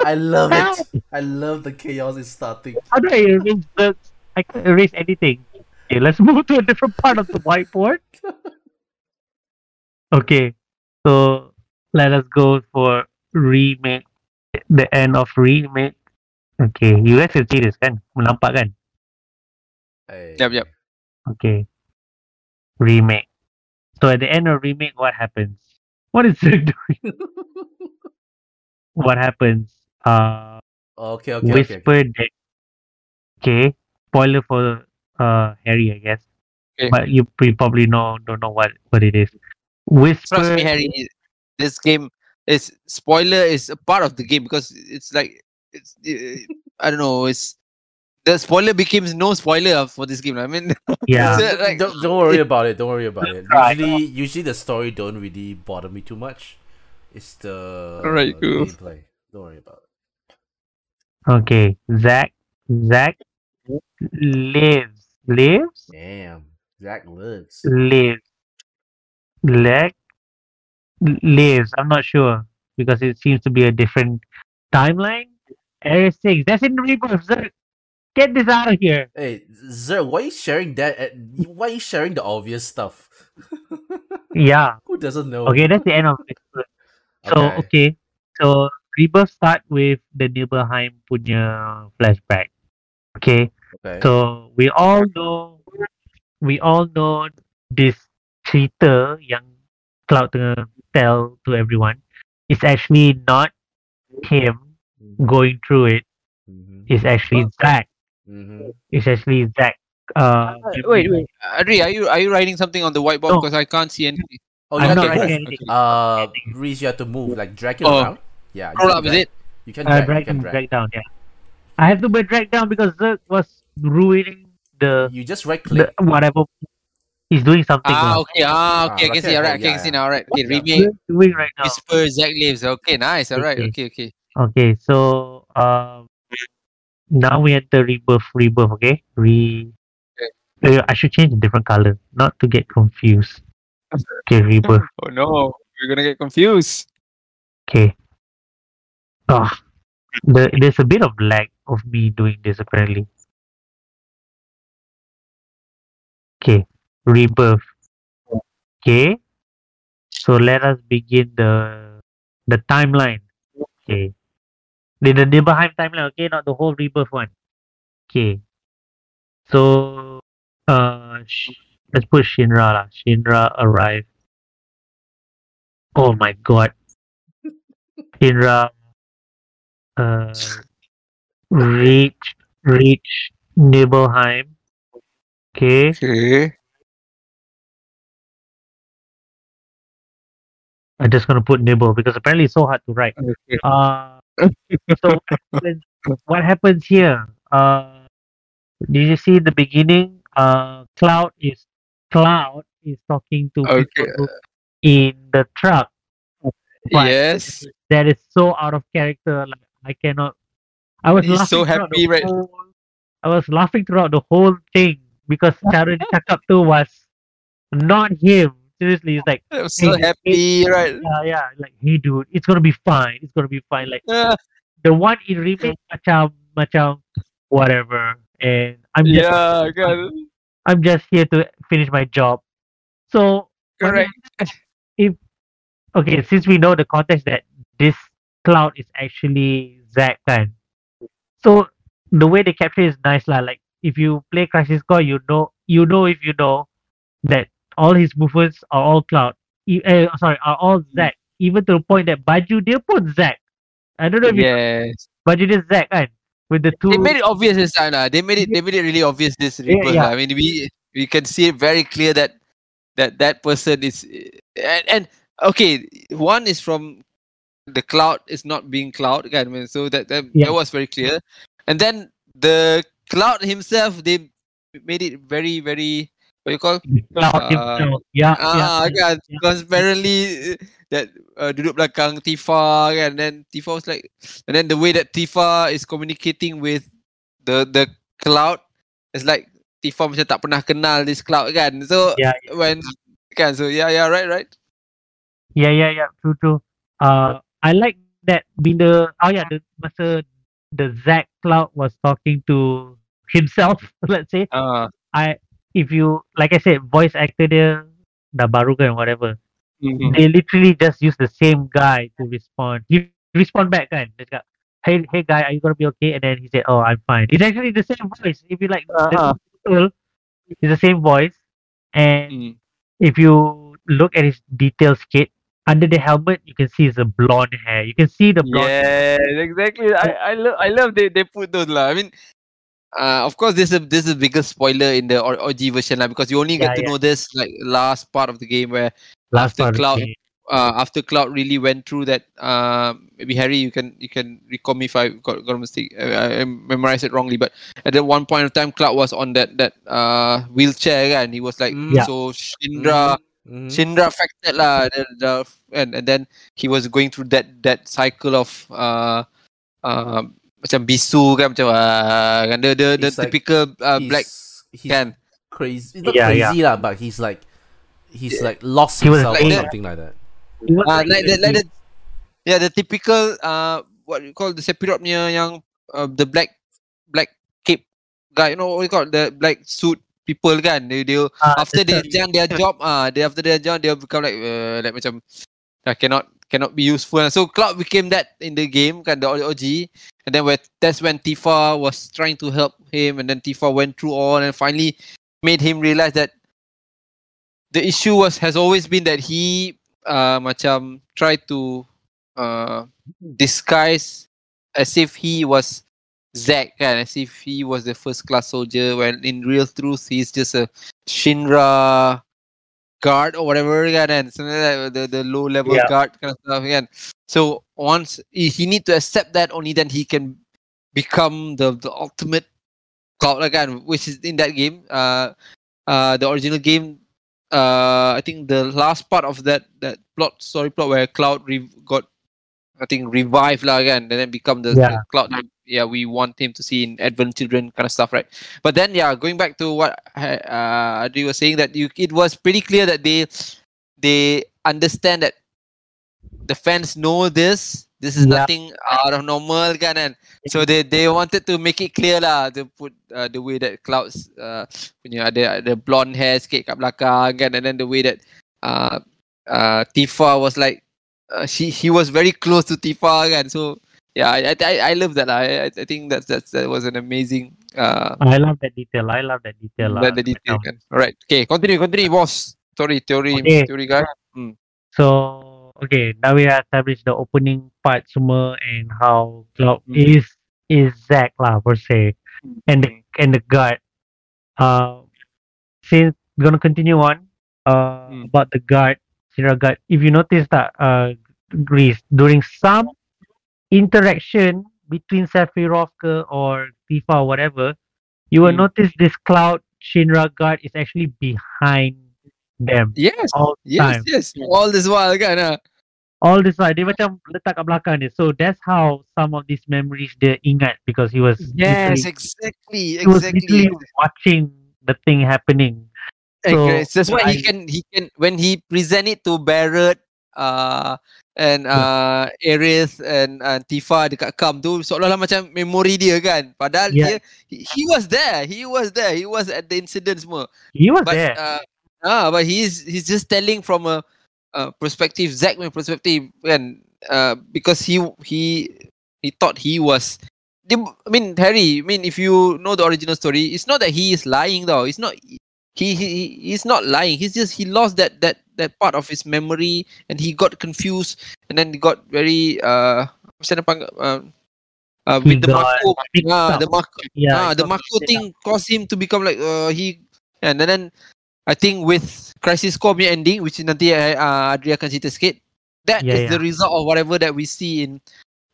I love it. I love the chaos is starting. How do I erase the? I can't erase anything. Okay, let's move to a different part of the whiteboard. Okay, so let us go for remake. The end of remake. Okay, you guys can see this kan? Nampak kan? Hey. Yep, yep. Okay. Remake. So at the end of remake, what happens? What is it doing? what happens? Uh, Okay, okay, okay. Whisper that. Okay. Spoiler for uh Harry, I guess. Okay. But you, you probably know don't know what what it is. Whisper. Trust me, Harry. This game is spoiler is a part of the game because it's like it's uh, I don't know. It's the spoiler becomes no spoiler for this game. I mean, Yeah. it's, like, don't, don't worry about it. Don't worry about it. Right. Usually, usually the story don't really bother me too much. It's the Alright, uh, cool. gameplay. Don't worry about it. Okay. Zack. Zack lives. Lives. Damn, Zack lives. lives leg lives i'm not sure because it seems to be a different timeline area 6 that's in rebirth Zerg. Get this out of here Hey, Zerg, why are you sharing that? At, why are you sharing the obvious stuff? yeah Who doesn't know? okay that's the end of it so Okay. okay so rebirth start with the nibelheim punya flashback okay Okay. So we all know, we all know this cerita yang Cloud tengah tell to everyone is actually not him going through it. Mm-hmm. It's actually Zack. Mm-hmm. It's actually Zack. Uh, wait, wait, Adri, are you are you writing something on the whiteboard No. because I can't see anything? Oh, I'm you have not to writing move. anything. Uh, Reese, you have to move, like drag it Oh. around. Yeah. Roll up, is it? You can uh, drag. drag you can drag. drag down. Yeah, I have to be drag down because Zerg was ruining the, You just right click. whatever. He's doing something. Ah, now. okay, ah, okay, I Ah, can see. right, Alright, I yeah, can see now. Alright, okay, Yeah. remake, Zerg doing right now. whisper, Zack lives. Okay, nice. Alright, Okay. okay, okay. Okay, so um, now we enter rebirth. Rebirth, okay. Re. Uh, I should change a different color, not to get confused. Okay, rebirth. Oh no, you're gonna get confused. Okay. Ah, the, there's a bit of lag of me doing this apparently. Okay, rebirth. Okay, so let us begin the the timeline. Okay, the the Nibelheim timeline. Okay, not the whole rebirth one. Okay, so uh, sh- let's put Shinra lah. Shinra arrived. Oh my god. Shinra uh, reach reach Nibelheim. Okay. Okay. I'm just gonna put Nibble because apparently it's so hard to write. Okay. Uh so what happens, what happens here? Uh did you see the beginning? Uh Cloud is Cloud is talking to Okay. people in the truck. But Yes. that is so out of character. Like I cannot. I was He's laughing so throughout happy, the right? Whole, I was laughing throughout the whole thing because cakap tu was not him. Seriously, it's like I'm so Hey, happy, right? yeah, yeah, like hey dude, it's gonna be fine. It's gonna be fine. Like Uh, the one in remake macam macam whatever, and I'm just Yeah, kan. I'm just here to finish my job. So Correct. If okay, since we know the context that this cloud is actually Zack kan. So the way they capture it is nice lah. Like if you play Crisis Core, you know you know if you know that all his movements are all cloud. E- eh, sorry, are all Zack. Even to the point that baju dia pun Zack. I don't know if you Yes. baju dia Zack kan. With the two They made it obvious this time. lah. They made it. They made it really obvious this Yeah, rebirth. yeah. lah. I mean, we we can see it very clear that that that person is and, and okay. One is from the cloud is not being cloud. I mean, so that that, Yeah. that was very clear. And then the cloud himself, they made it very very what you call cloud uh, himself. Yeah, Ah, yeah. kan yeah. transparently uh, that uh, duduk belakang Tifa kan then Tifa was like and then the way that Tifa is communicating with the the cloud is like Tifa macam tak pernah kenal this cloud kan so Yeah, when kan so yeah yeah right right Yeah, yeah, yeah. True, true. Uh, I like that. Bila oh yeah, the masa the Zack Cloud was talking to himself. Let's say ah I if you like I said, voice actor dia dah baru kan whatever. mhm. They literally just use the same guy to respond. He respond back kan. Dia cakap, hey hey guy, are you gonna be okay? And then he said, oh I'm fine. It's actually the same voice. If you like, Uh-huh. the it's the same voice. And Mm. if you look at his details kit under the helmet you can see it's a blonde hair you can see the blonde Yes, exactly. I I love I love they they put those lah. I mean, uh, of course this is this is the biggest spoiler in the O- OG version lah because you only get Yeah, to yeah. know this like last part of the game where last after part of the Cloud- uh, after Cloud really went through that. Uh, maybe Harry, you can you can recall me if I got got a mistake. I, I memorized it wrongly, but at that one point of time, Cloud was on that that uh wheelchair and he was like Mm. Yeah. so Shinra Mhm. Shinra affected lah. The, the, and and then he was going through that that cycle of uh uh macam bisu kan macam uh, kan the the, the It's like typical uh, black He's- he's kan. crazy. Not Yeah, yeah. crazy lah, but he's like he's like lost He himself like or something like that. Uh, like the, like the yeah the typical uh what you call the Sephiroth punya yang uh, the black black cape guy you know what you call the black suit people kan they they uh, after they the- done their job ah they after their job they become like uh, like macam uh, cannot cannot be useful. So Cloud became that in the game kan the OG and then where that's when Tifa was trying to help him and then Tifa went through all and finally made him realize that the issue was has always been that he uh, macam tried to uh, disguise as if he was Zack kan as if he was the first class soldier when in real truth he's just a Shinra guard or whatever again and the the low level Yeah. guard kind of stuff kan so once he, he need to accept that only then he can become the the ultimate cloud again which is in that game uh uh the original game uh I think the last part of that that plot story plot where Cloud re- got I think revive lah kan and then become the, Yeah. the Cloud that, yeah we want him to see in Advent Children kind of stuff right but then yeah going back to what uh Adri was saying that you it was pretty clear that they they understand that the fans know this this is Yeah. nothing out of normal kan and so they they wanted to make it clear lah to put uh, the way that clouds uh, punya ada ada blonde hair sikit kat belakang kan and then the way that uh, uh, Tifa was like uh, she he was very close to Tifa kan so yeah I I, I- love that lah. I, I think that's that's that was an amazing uh I love that detail I love that detail lah. the, the detail Macam- kan alright okay continue continue boss sorry theory Okay. theory guy So okay, now we have established the opening part semua and how Cloud Mm. is is Zack lah per se, and the and the guard. Uh, since we're gonna continue on, uh, Mm. about the guard, Shinra guard. If you notice that uh, Greece during some interaction between Sephiroth or Tifa or whatever, you will Mm. notice this Cloud Shinra guard is actually behind them yes all yes time. yes all this while kan ah. all this while dia macam letak kat belakang dia so that's how some of these memories dia ingat because he was yes literally, exactly he was exactly literally watching the thing happening So, Okay, so that's why he can he can when he present it to Barrett, uh, and uh, Aerith and uh, Tifa dekat Kalm tu seolah-olah macam memori dia kan. Padahal Yeah. dia he, he was there. He was there. He was at the incident semua. He was But there. uh, ah, but he's he's just telling from a, uh perspective Zack punya perspective kan. Uh, because he he he thought he was I mean Harry, I mean if you know the original story, it's not that he is lying though. It's not he, he he- he's not lying. He's just he lost that that that part of his memory and he got confused and then he got very uh macam uh, uh, with the Mako mixed ah, the Mako yeah, ah, the Mako thing caused him to become like uh, he and then I think with Crisis Core ending which is nanti uh, Adri akan cerita sikit that is Yeah, the result of whatever that we see in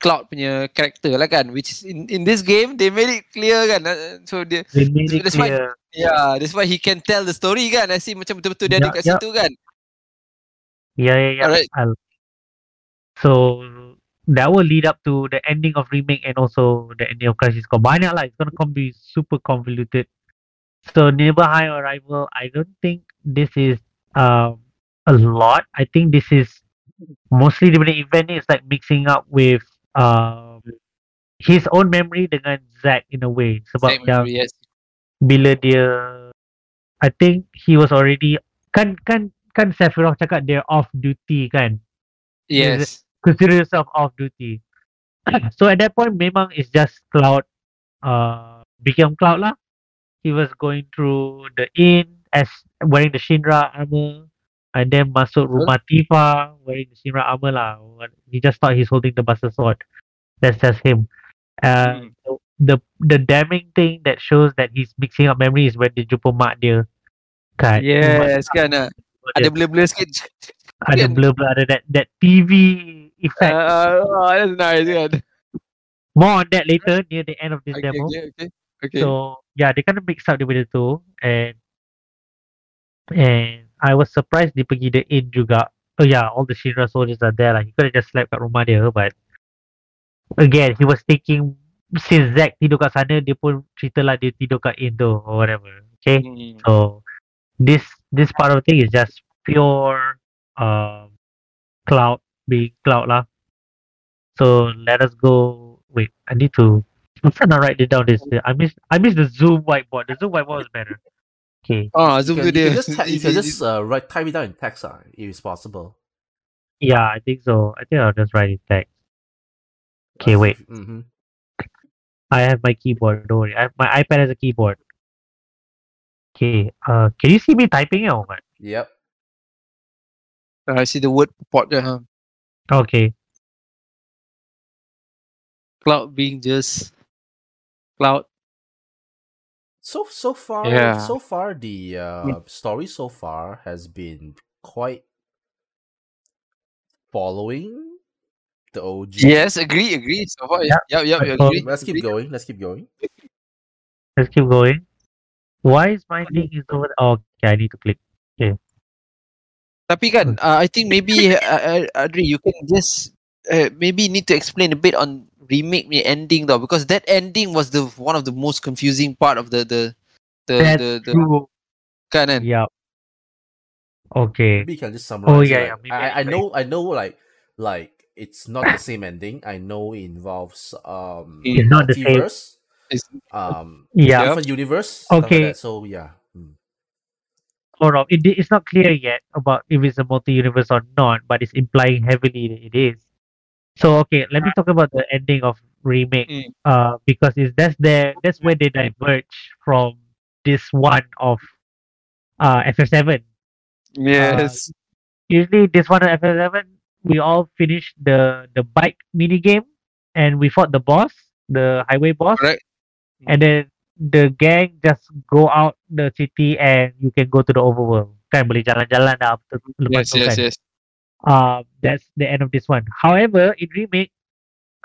Cloud punya character lah kan which is in, in this game they made it clear kan. Uh, so dia They made it That's why- clear. Yeah that's why he can tell the story kan I see macam betul-betul dia ada Yeah, kat yeah. situ kan Yeah, yeah, yeah. Alright. I'll- So that will lead up to the ending of remake and also the ending of Crisis Core. Banyak lah. It's gonna come be super convoluted. So Nibelheim Arrival, I don't think this is um a lot. I think this is mostly the event is like mixing up with um his own memory dengan Zack in a way. Sebab Same yang yes bila dia I think he was already kan kan kan Sephiroth cakap dia off duty kan? Yes. consider yourself off duty. So at that point memang it's just Cloud uh became Cloud lah. He was going through the inn as wearing the Shinra armor and then masuk rumah Tifa wearing the Shinra armor lah. He just thought he's holding the Buster Sword. That's just him. Uh, Hmm. The the damning thing that shows that he's mixing up memory is when dia jumpa mak dia. Kat yes kan uh, rumah ada dia. blur-blur sikit. Ada kan? blur blur ada that that TV effect. Uh, oh, that's nice kan? More on that later near the end of this okay, demo. okay okay okay. So yeah they kind of mix up daripada tu and and I was surprised dia pergi the inn juga. Oh yeah all the Shinra soldiers are there lah. He could have just slept kat rumah dia but again he was thinking since Zack tidur kat sana dia pun cerita lah dia tidur kat tu or whatever okay Hmm. So this this part of the thing is just pure um cloud being cloud lah. So let us go. Wait, I need to. I'm trying to write it down. This I miss I miss the Zoom whiteboard. The Zoom whiteboard was better. Okay. Ah, You zoom can, tu you can just, ty- you can just uh, write type it down in text uh, if it's possible. Yeah, I think so. I think I'll just write it text. Okay, wait. Mm-hmm. I have my keyboard. Don't worry. I have, my iPad has a keyboard. Okay. Uh, can you see me typing it or what? Yep. I see the word pot je. Huh? Okay. Cloud being just cloud. So so far, Yeah. so far the uh, story so far has been quite following the OG. Yes, agree, agree. So far, yeah, yeah, yeah, I agree. Let's keep going. Let's keep going. Let's keep going. Why is my link is over? Oh, okay, I need to click. Okay. Tapi kan, uh, I think maybe uh, uh, Adri, you can just uh, maybe need to explain a bit on remake me ending though, because that ending was the one of the most confusing part of the the the That's the, the true. kan kan? Yeah. Okay. Maybe you can just summarize. Oh, yeah, like- yeah, maybe I, I I know I know like like it's not the same ending. I know it involves um It's not the same. multiverse, It's- Yeah. um Yeah. different universe. stuff like Okay. So yeah. Mm. Hold on. It, it's not clear yet about if it's a multi-universe or not, but it's implying heavily that it is. So okay, let me talk about the ending of remake. Mm. Uh, because it's that's there. That's where they diverge from this one of uh FF7. Yes. usually this one at FF11, we all finished the the bike mini game and we fought the boss, the highway boss, Correct. and then the gang just go out the city and you can go to the overworld. Kan boleh jalan-jalan dah betul lepas yes, tu yes, kan. yes. Uh, that's the end of this one. However, in remake,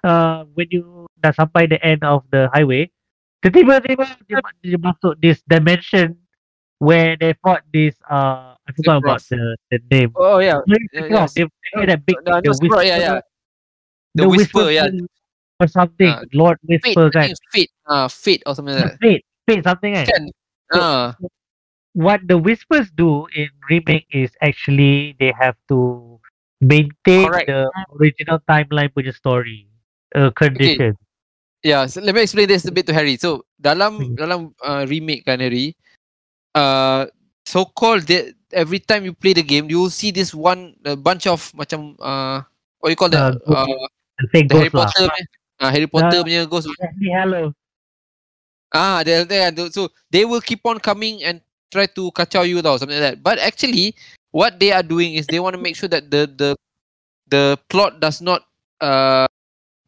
uh, when you dah sampai the end of the highway, tiba-tiba dia, dia masuk this dimension where they fought this uh I forgot about the, the name. Oh yeah. Yeah, called? yes. They, they had that big No, the Sephiroth, yeah, yeah. The Whisper, yeah. or something. Ah, Lord Whisper it's Fate. Uh, Fate or something like that. Fate, Fate something kan. Kan? Ah, What the Whispers do in remake is actually they have to maintain Correct. the original timeline punya story. Uh, condition. Yeah, so let me explain this a bit to Harry. So dalam Hmm. dalam uh, remake kan Harry, uh, so called that every time you play the game, you will see this one a bunch of macam uh, what you call that? Uh, Uh, The Harry lah. Potter, punya, uh, Harry Potter punya ghost. Hallows. Ah, they they so they will keep on coming and try to kacau you tau, something like that. But actually, what they are doing is they want to make sure that the the the plot does not uh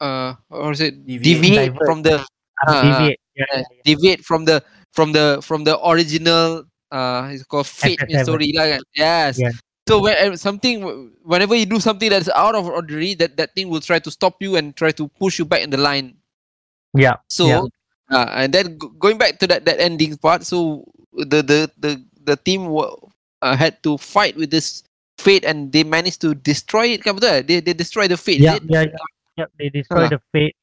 uh or is it Deviate. deviate from the Ah, deviate. Yeah, yeah, yeah, yeah. deviate from the from the from the original uh it's called fate FF7. story kan. Yes. Yeah. So when uh, something whenever you do something that's out of ordinary, that that thing will try to stop you and try to push you back in the line. Yeah. So Yeah. uh, and then go- going back to that that ending part, so the the the the team uh, had to fight with this fate and they managed to destroy it. Kan betul? They they destroy the fate. Yeah, yeah, yeah. yeah. They destroy Ah. the fate.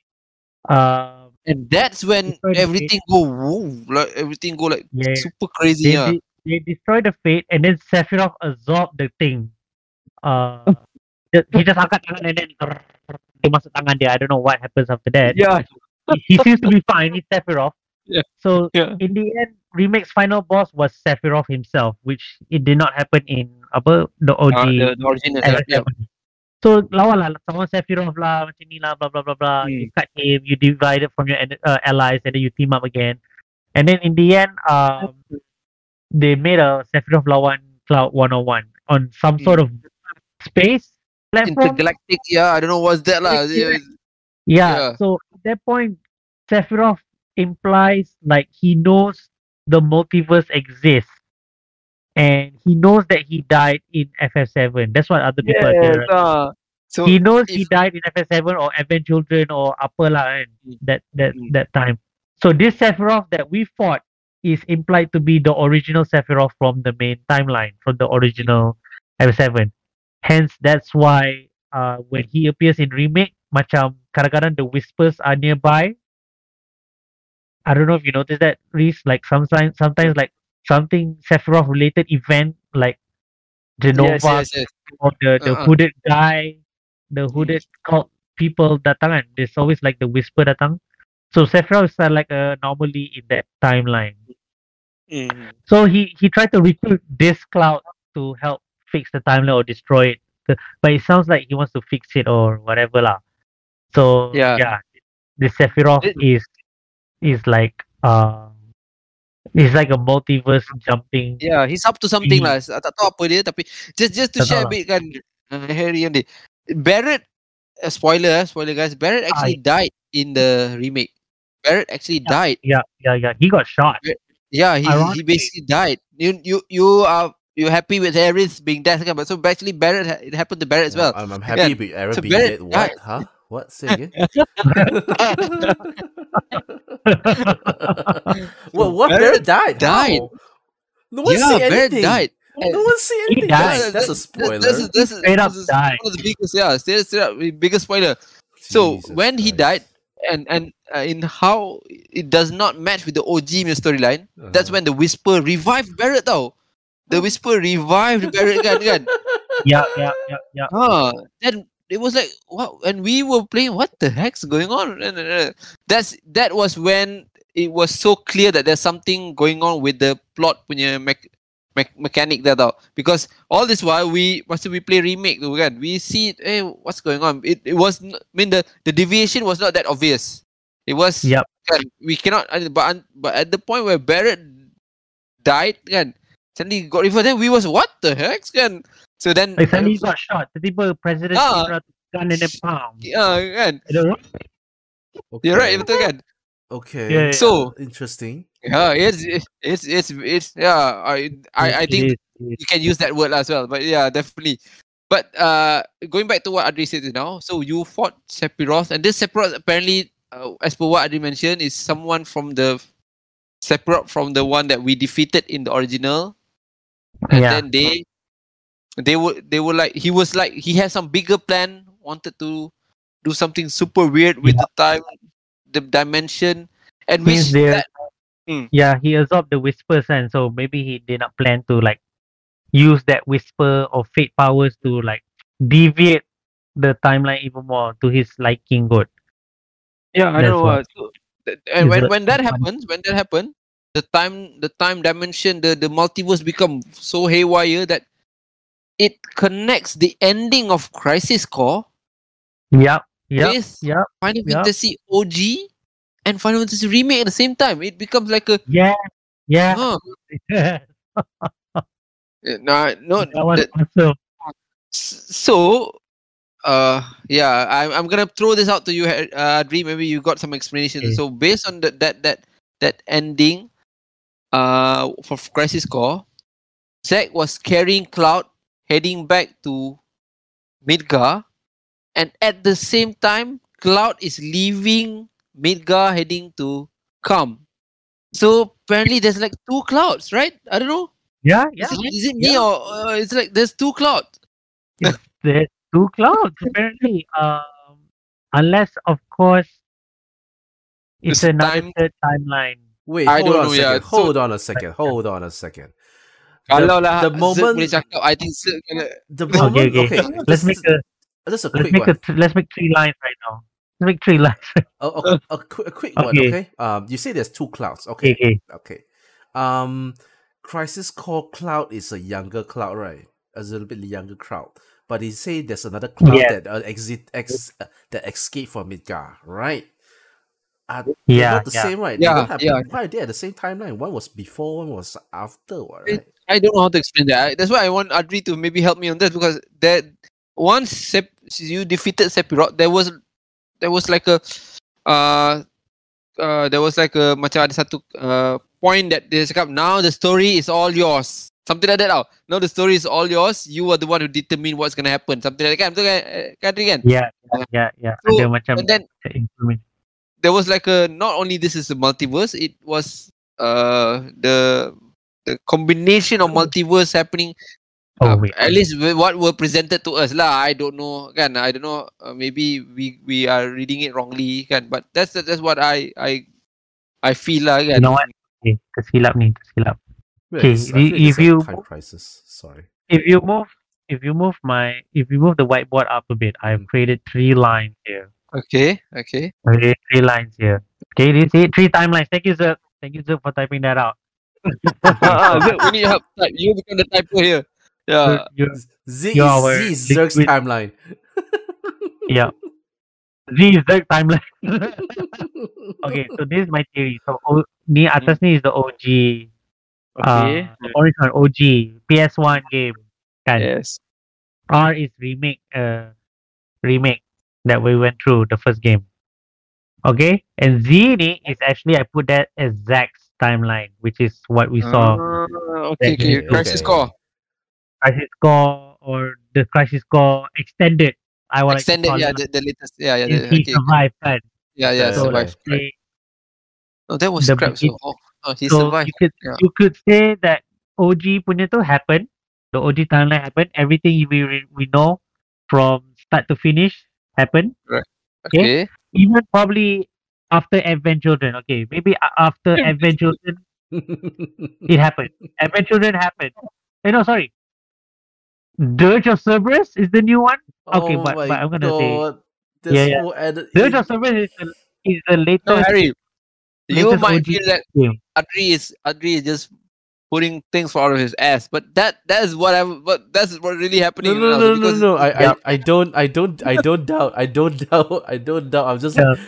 Um, And that's when everything go woo, like everything go like yeah. super crazy. They, Yeah. they, they destroy the fate and then Sephiroth absorb the thing. Uh, he just angkat tangan and then ter- dia masuk tangan dia. I don't know what happens after that. Yeah. He, he seems to be fine. He's Sephiroth. Yeah. So Yeah. in the end, Remake's final boss was Sephiroth himself, which it did not happen in apa the OG. Uh, the, the original. Yeah. So lawan lah sama Sephiroth lah macam ni lah blah blah blah blah. You cut him, you divide it from your uh, allies, and then you team up again. And then in the end, um, they made a Sephiroth lawan Cloud 101 on some sort of space platform. Intergalactic. Yeah. I don't know what's that lah. Yeah. Yeah. So at that point, Sephiroth implies like he knows the multiverse exists. And he knows that he died in FF7. That's what other people are Yes, saying. ah. So he knows he died in FF7 or Advent Children or lah kan, Mm. that that Mm. that time. So this Sephiroth that we fought is implied to be the original Sephiroth from the main timeline, from the original FF7. Hence, that's why uh, when he appears in remake, macam kadang-kadang the whispers are nearby. I don't know if you noticed that, Reese. Like sometimes, sometimes like something Sephiroth related event, like Jenova yes, yes, yes. or the the Uh-uh. hooded guy, the hooded cult people datang kan. There's always like the whisper datang. So Sephiroth is uh, like a anomaly in that timeline. Mm. So he he tried to recruit this cloud to help fix the timeline or destroy it. But it sounds like he wants to fix it or whatever lah. So Yeah. yeah, the Sephiroth It- is is like uh is like a multiverse jumping. Yeah, he's up to something lah. S- Tak tahu apa dia tapi just just to Tak share a bit kan uh, Harry and dia. Barrett uh, spoiler eh, spoiler guys. Barrett actually died in the remake. Barrett actually died. Yeah, yeah, yeah. He got shot. Yeah, he he basically died. You you you are you happy with Harris being dead? But so actually Barrett it happened to Barrett as well. I'm, I'm happy Yeah. with Aaron So being Barrett dead. What? died. Huh? What? Say again. well, what? Barrett Barrett died. died. How? No one yeah, say Barrett anything. died. No one say He died. That's, that's a spoiler. This is, this is, Straight up this is died. one of the biggest, yeah, straight, straight up biggest spoiler. So Jesus when he died, and and uh, in how it does not match with the OG storyline, that's Uh-huh. when the Whisper revived Barrett tau. The Whisper revived Barrett kan kan. yeah, yeah, yeah, yeah. Huh. Then it was like what and we were playing what the heck's going on? That's that was when it was so clear that there's something going on with the plot punya mech, mech, mechanic there tau. Because all this while we must we play remake tu kan. We see eh what's going on. It it was I mean the the deviation was not that obvious. It was yep. kan we cannot but but at the point where Barrett died kan suddenly got reversed then we was what the heck kan so then Like suddenly he got shot. Tiba-tiba president Ah. came out with a gun and then pound. yeah kan I. Okay. you're right betul kan Okay. Yeah, yeah. So- interesting. yeah it's it's it's it's yeah I I, I think is, you can use that word as well but yeah definitely but uh going back to what Adri said now so you fought Sephiroth and this Sephiroth apparently uh, as per what Adri mentioned is someone from the Sephiroth from the one that we defeated in the original and Yeah. then they they were they were like he was like he had some bigger plan wanted to do something super weird with the time the dimension and Means which that, Mm. Yeah, he absorbed the whispers and so maybe he did not plan to like use that whisper or fate powers to like deviate the timeline even more to his liking good. Yeah, I That's know. what- Uh, so, th- and when it when that happens, when that happens, the time the time dimension, the the multiverse become so haywire that it connects the ending of Crisis Core Yep. Yep. with Yep. Final Yep. Fantasy OG and Final Fantasy Remake at the same time. It becomes like a Yeah. Yeah. that eh, no. was that- s- so, uh, yeah, I'm I'm gonna throw this out to you, uh, Dream. Maybe you got some explanation. Okay. So based on that that that that ending, uh, for Crisis Core, Zack was carrying Cloud heading back to Midgar, and at the same time, Cloud is leaving Midgar heading to Kalm. So apparently, there's like two clouds, right? I don't know. Yeah. Is Yeah. it, is it me Yeah. or uh, it's like there's two clouds? There's two clouds apparently. Um, unless of course it's This another time- third timeline. Wait, I hold don't on know, a yeah, second. so- hold on a second. Hold on a second. Kalau The, lah the Zerg moment, boleh cakap, I think Zerg kena the Okay, moment. okay. Okay, Let's make a just a let's make one. a let's make three lines right now. Let's make three lines. A, a, a, quick, a quick one. Okay. Okay. Um, you say there's two clouds. okay, Okay. okay. Okay. Um, Crisis Core Cloud is a younger cloud, right? A little bit younger cloud. But he say there's another cloud Yeah. that uh, exit ex uh, that escaped from Midgar, right? Are they're Yeah, not the yeah. same, right? Yeah, they don't have, yeah. Why are they at the same timeline? One was before, one was after, what, right? I don't know how to explain that. I, that's why I want Adri to maybe help me on this because that once Sep, you defeated Sephiroth, there was there was like a uh uh there was like a macam ada satu uh point that they cakap now the story is all yours. Something like that tau. Now the story is all yours. You are the one who determine what's gonna happen. Something like that kan? Betul kan? eh, Kan Adri kan? Yeah, yeah, yeah. So, Ada macam And then there was like a not only this is a multiverse, it was uh the the combination of multiverse happening Oh, uh, wait. at least what were presented to us lah I don't know kan I don't know uh, maybe we we are reading it wrongly kan but that's that's what I I I feel lah You know what? Okay, tersilap ni, tersilap. Wait, Okay, it's- I feel i- if you time move- crisis. Sorry. If you move, if you move my, if you move the whiteboard up a bit, I've Mm. created three lines here. okay okay Okay, three lines here. Okay, you see three timelines. Thank you, Zerg. Thank you, Zerg, for typing that out. Zerg, we need help type you become the typer here yeah You're- you're- Z is, You're Z is Zerg's liquid- timeline. yeah. Z is Zerg timeline. okay, so this is my theory. So o, ni atas ni is the OG. okay Uh, original OG PS1 game. Kan? yes R is remake. Uh, remake that we went through the first game. Okay, and Z ni is actually I put that as Zack's timeline, which is what we saw. Ah, okay okay crisis okay. core Crisis Core or the Crisis Core extended. I would extended like to yeah the, the latest yeah yeah the, He okay survived, kan? yeah yeah So, So survive let's oh that was the scrap so oh, oh he so survived you could yeah. you could say that OG punya tu happened. The OG timeline happened. Everything we we know from start to finish happened. Right. Okay Even probably after Advent Children. Okay, maybe after Advent Children it happened. Advent Children happened. Eh, no, sorry. Dirge of Cerberus is the new one. Okay, oh but- but I'm gonna say- God. There's Yeah, yeah. no added- Dirge of Cerberus is the, is the latest. no Harry you might OG feel that game. Adri is Adri is just putting things out of his ass, but that that is what I but that's what really happening. No, no, now, no, no, no. I, Yeah. I, I don't, I don't, I don't doubt. I don't doubt. I don't doubt. I'm just Yeah. like,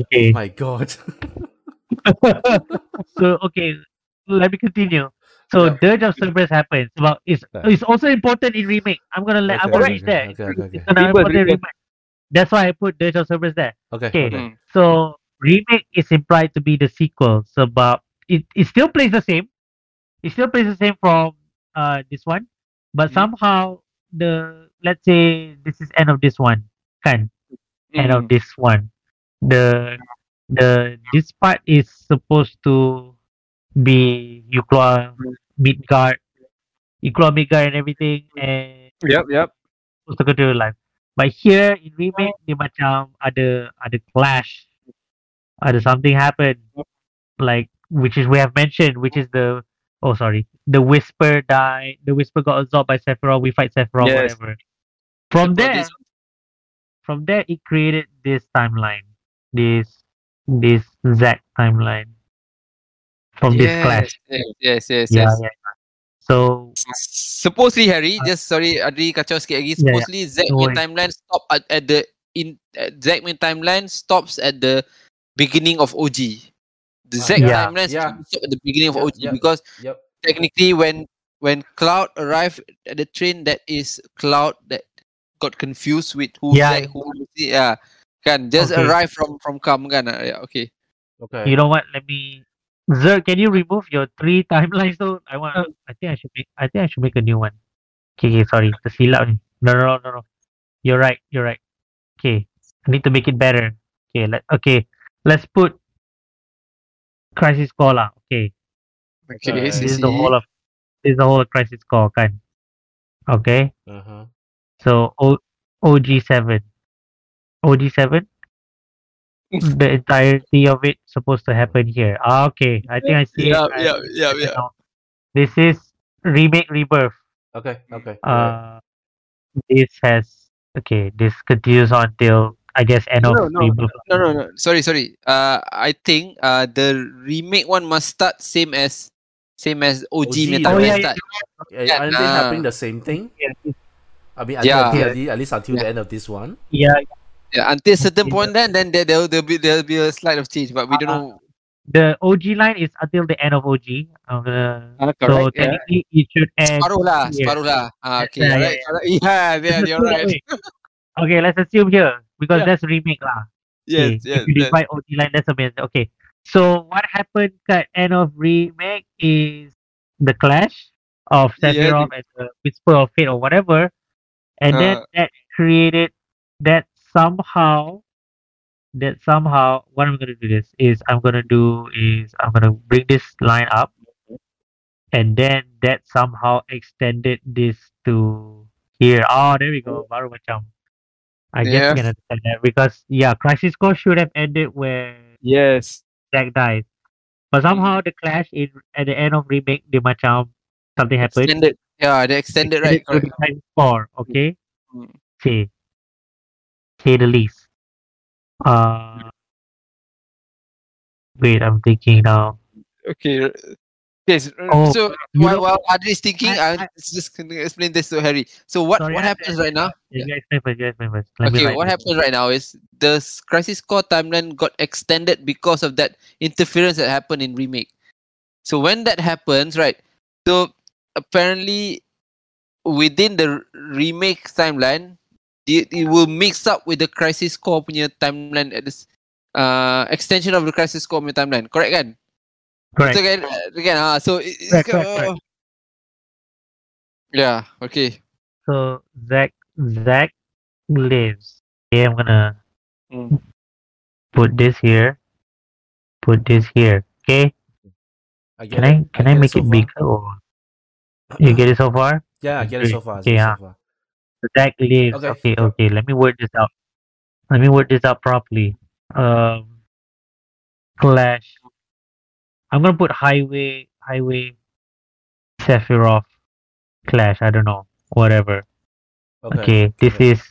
Okay. my God. so okay, let me continue. So Yeah. Dirge of Cerberus happens. Well, it's Yeah. it's also important in remake. I'm gonna let I'm gonna okay, reach there. okay, okay, okay. It's gonna important remake. That's why I put Dirge of Cerberus there. Okay, Okay. okay. Mm. So remake is implied to be the sequel. So but it, it still plays the same. It still plays the same from uh this one. But Mhm. somehow the let's say this is end of this one. Kan? End of Mm. this one. The the this part is supposed to be keluar Midgar. You keluar Midgar and everything and Yep, yep. supposed to continue life. But here in remake dia macam ada ada clash. Ada something happen. Like which is we have mentioned, which is the oh sorry. The whisper died. The whisper got absorbed by Sephiroth. We fight Sephiroth, Yes. whatever. From there, from there, it created this timeline, this this Zack timeline from this clash. Yes, yes, yes, Yeah, yes. yeah. So Supposedly Harry, just sorry, Adri kacau sikit lagi. Uh, Yeah, yeah. Supposedly Zack No timeline stop at, at the in uh, Zack punya timeline stops at the beginning of OG. The Zack yeah. timeline Yeah. stops at the beginning of Yep, OG yep. because Yep. technically when when Cloud arrived at the train, that is Cloud that got confused with who Yeah. Zack, who Yeah, kan just Okay. arrive from from Kalm kan? Ah, Yeah, okay. Okay. you know what? Let me. Zer, can you remove your three timelines? So I want. I think I should make. I think I should make a new one. Okay, okay sorry. Tersilap ni. No, no, no, no, no. You're right. You're right. Okay, I need to make it better. Okay, let. Okay, let's put crisis core lah. Okay, Okay, Okay. I this is the whole of. This is the whole of crisis core kan. Okay, Uh-huh. so O OG seven. OG seven. the entirety of it supposed to happen here. Ah, okay, I think I see. it. Yeah, I- yeah, yeah, yeah. This is remake rebirth. Okay. Okay. Uh, this has okay. This continues on till I guess end of No, no, rebirth. No, no, no. Sorry, sorry. Uh, I think uh the remake one must start same as same as OG, OG, punya yeah. timeline Oh, yeah, start. Yeah, yeah, aren't they nah. happening the same thing? Yeah, I mean, until, Yeah. until, at least- at least until the end of this one. yeah. Yeah, until certain point, then then there there'll, there'll be there'll be a slide of change, but we don't know. The OG line is until the end of OG. Gonna, Uh, so correct. yeah. technically it should end. Separuh lah. Ah, okay, Yeah, yeah, alright. Yeah, yeah, you're right. Okay, let's assume here because Yeah. that's remake lah. Yes, okay. yes, If you yes. divide OG line, that's amazing. Okay. So what happened at end of remake is the clash of Yeah, and the Whisper of Fate or whatever, and then Uh. that created that somehow that somehow what I'm gonna do this is I'm gonna do is I'm gonna bring this line up, and then that somehow extended this to here. Oh, there we go. Baru macam. I guess Yeah. you can understand that because yeah, Crisis Core should have ended where Yes. Zack died, but somehow the clash in at the end of remake they macam something happened. Extended. Yeah, they extended, right? Extended the Crisis Core, okay. Mm. Say the least. Uh, wait, I'm thinking now. Okay. Yes. Oh, so while, while Adri is thinking, I- will just explain this to Harry. So what Sorry, what happens right now? Yeah, you explain first. You explain first. Okay, what happens right now is the Crisis Core timeline got extended because of that interference that happened in remake. So when that happens, right? So apparently, within the remake timeline, it, it will mix up with the Crisis Core punya timeline at this uh extension of the Crisis Core punya timeline. Correct kan? Correct. So kan, uh, kan? ah, so it, it's Correct, kind correct, correct. yeah. Okay. So Zack Zack lives. Okay, I'm gonna Mm. put this here. Put this here. Okay. I Can it. I can I, get make so it bigger or you get it so far? Yeah, I get it so far. Okay, get yeah. so far. Zack lives. Okay, Okay, okay. Let me word this out. Let me word this out properly. Um, Clash. I'm gonna put highway, highway, Sephiroth, Clash. I don't know, whatever. Okay. Okay, this okay. is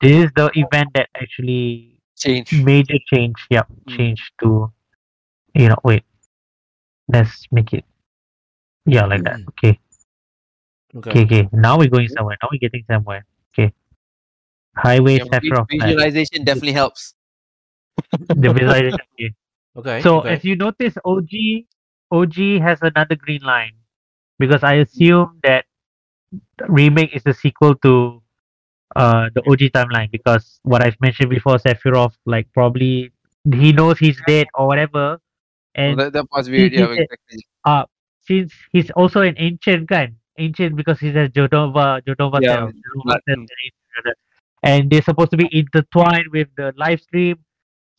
this is the event that actually Change. major change. Yep, Mm. change to you know. Wait, let's make it. Yeah, like that. Okay. Okay. Okay, okay. Now we're going somewhere. Now we're getting somewhere. Okay. Highway Yeah, vi- Sephiroth. Clash. visualization definitely helps. The visualization. Okay. Okay. So okay. as you notice, OG OG has another green line because I assume that remake is a sequel to uh the OG timeline because what I've mentioned before, Sephiroth like probably he knows he's dead or whatever, and that, that was weird. Yeah, he- exactly. since he's also an ancient guy, ancient because he's a Jenova Jenova Yeah, self, Jenova but- self, an ancient brother. and they're supposed to be intertwined with the Lifestream.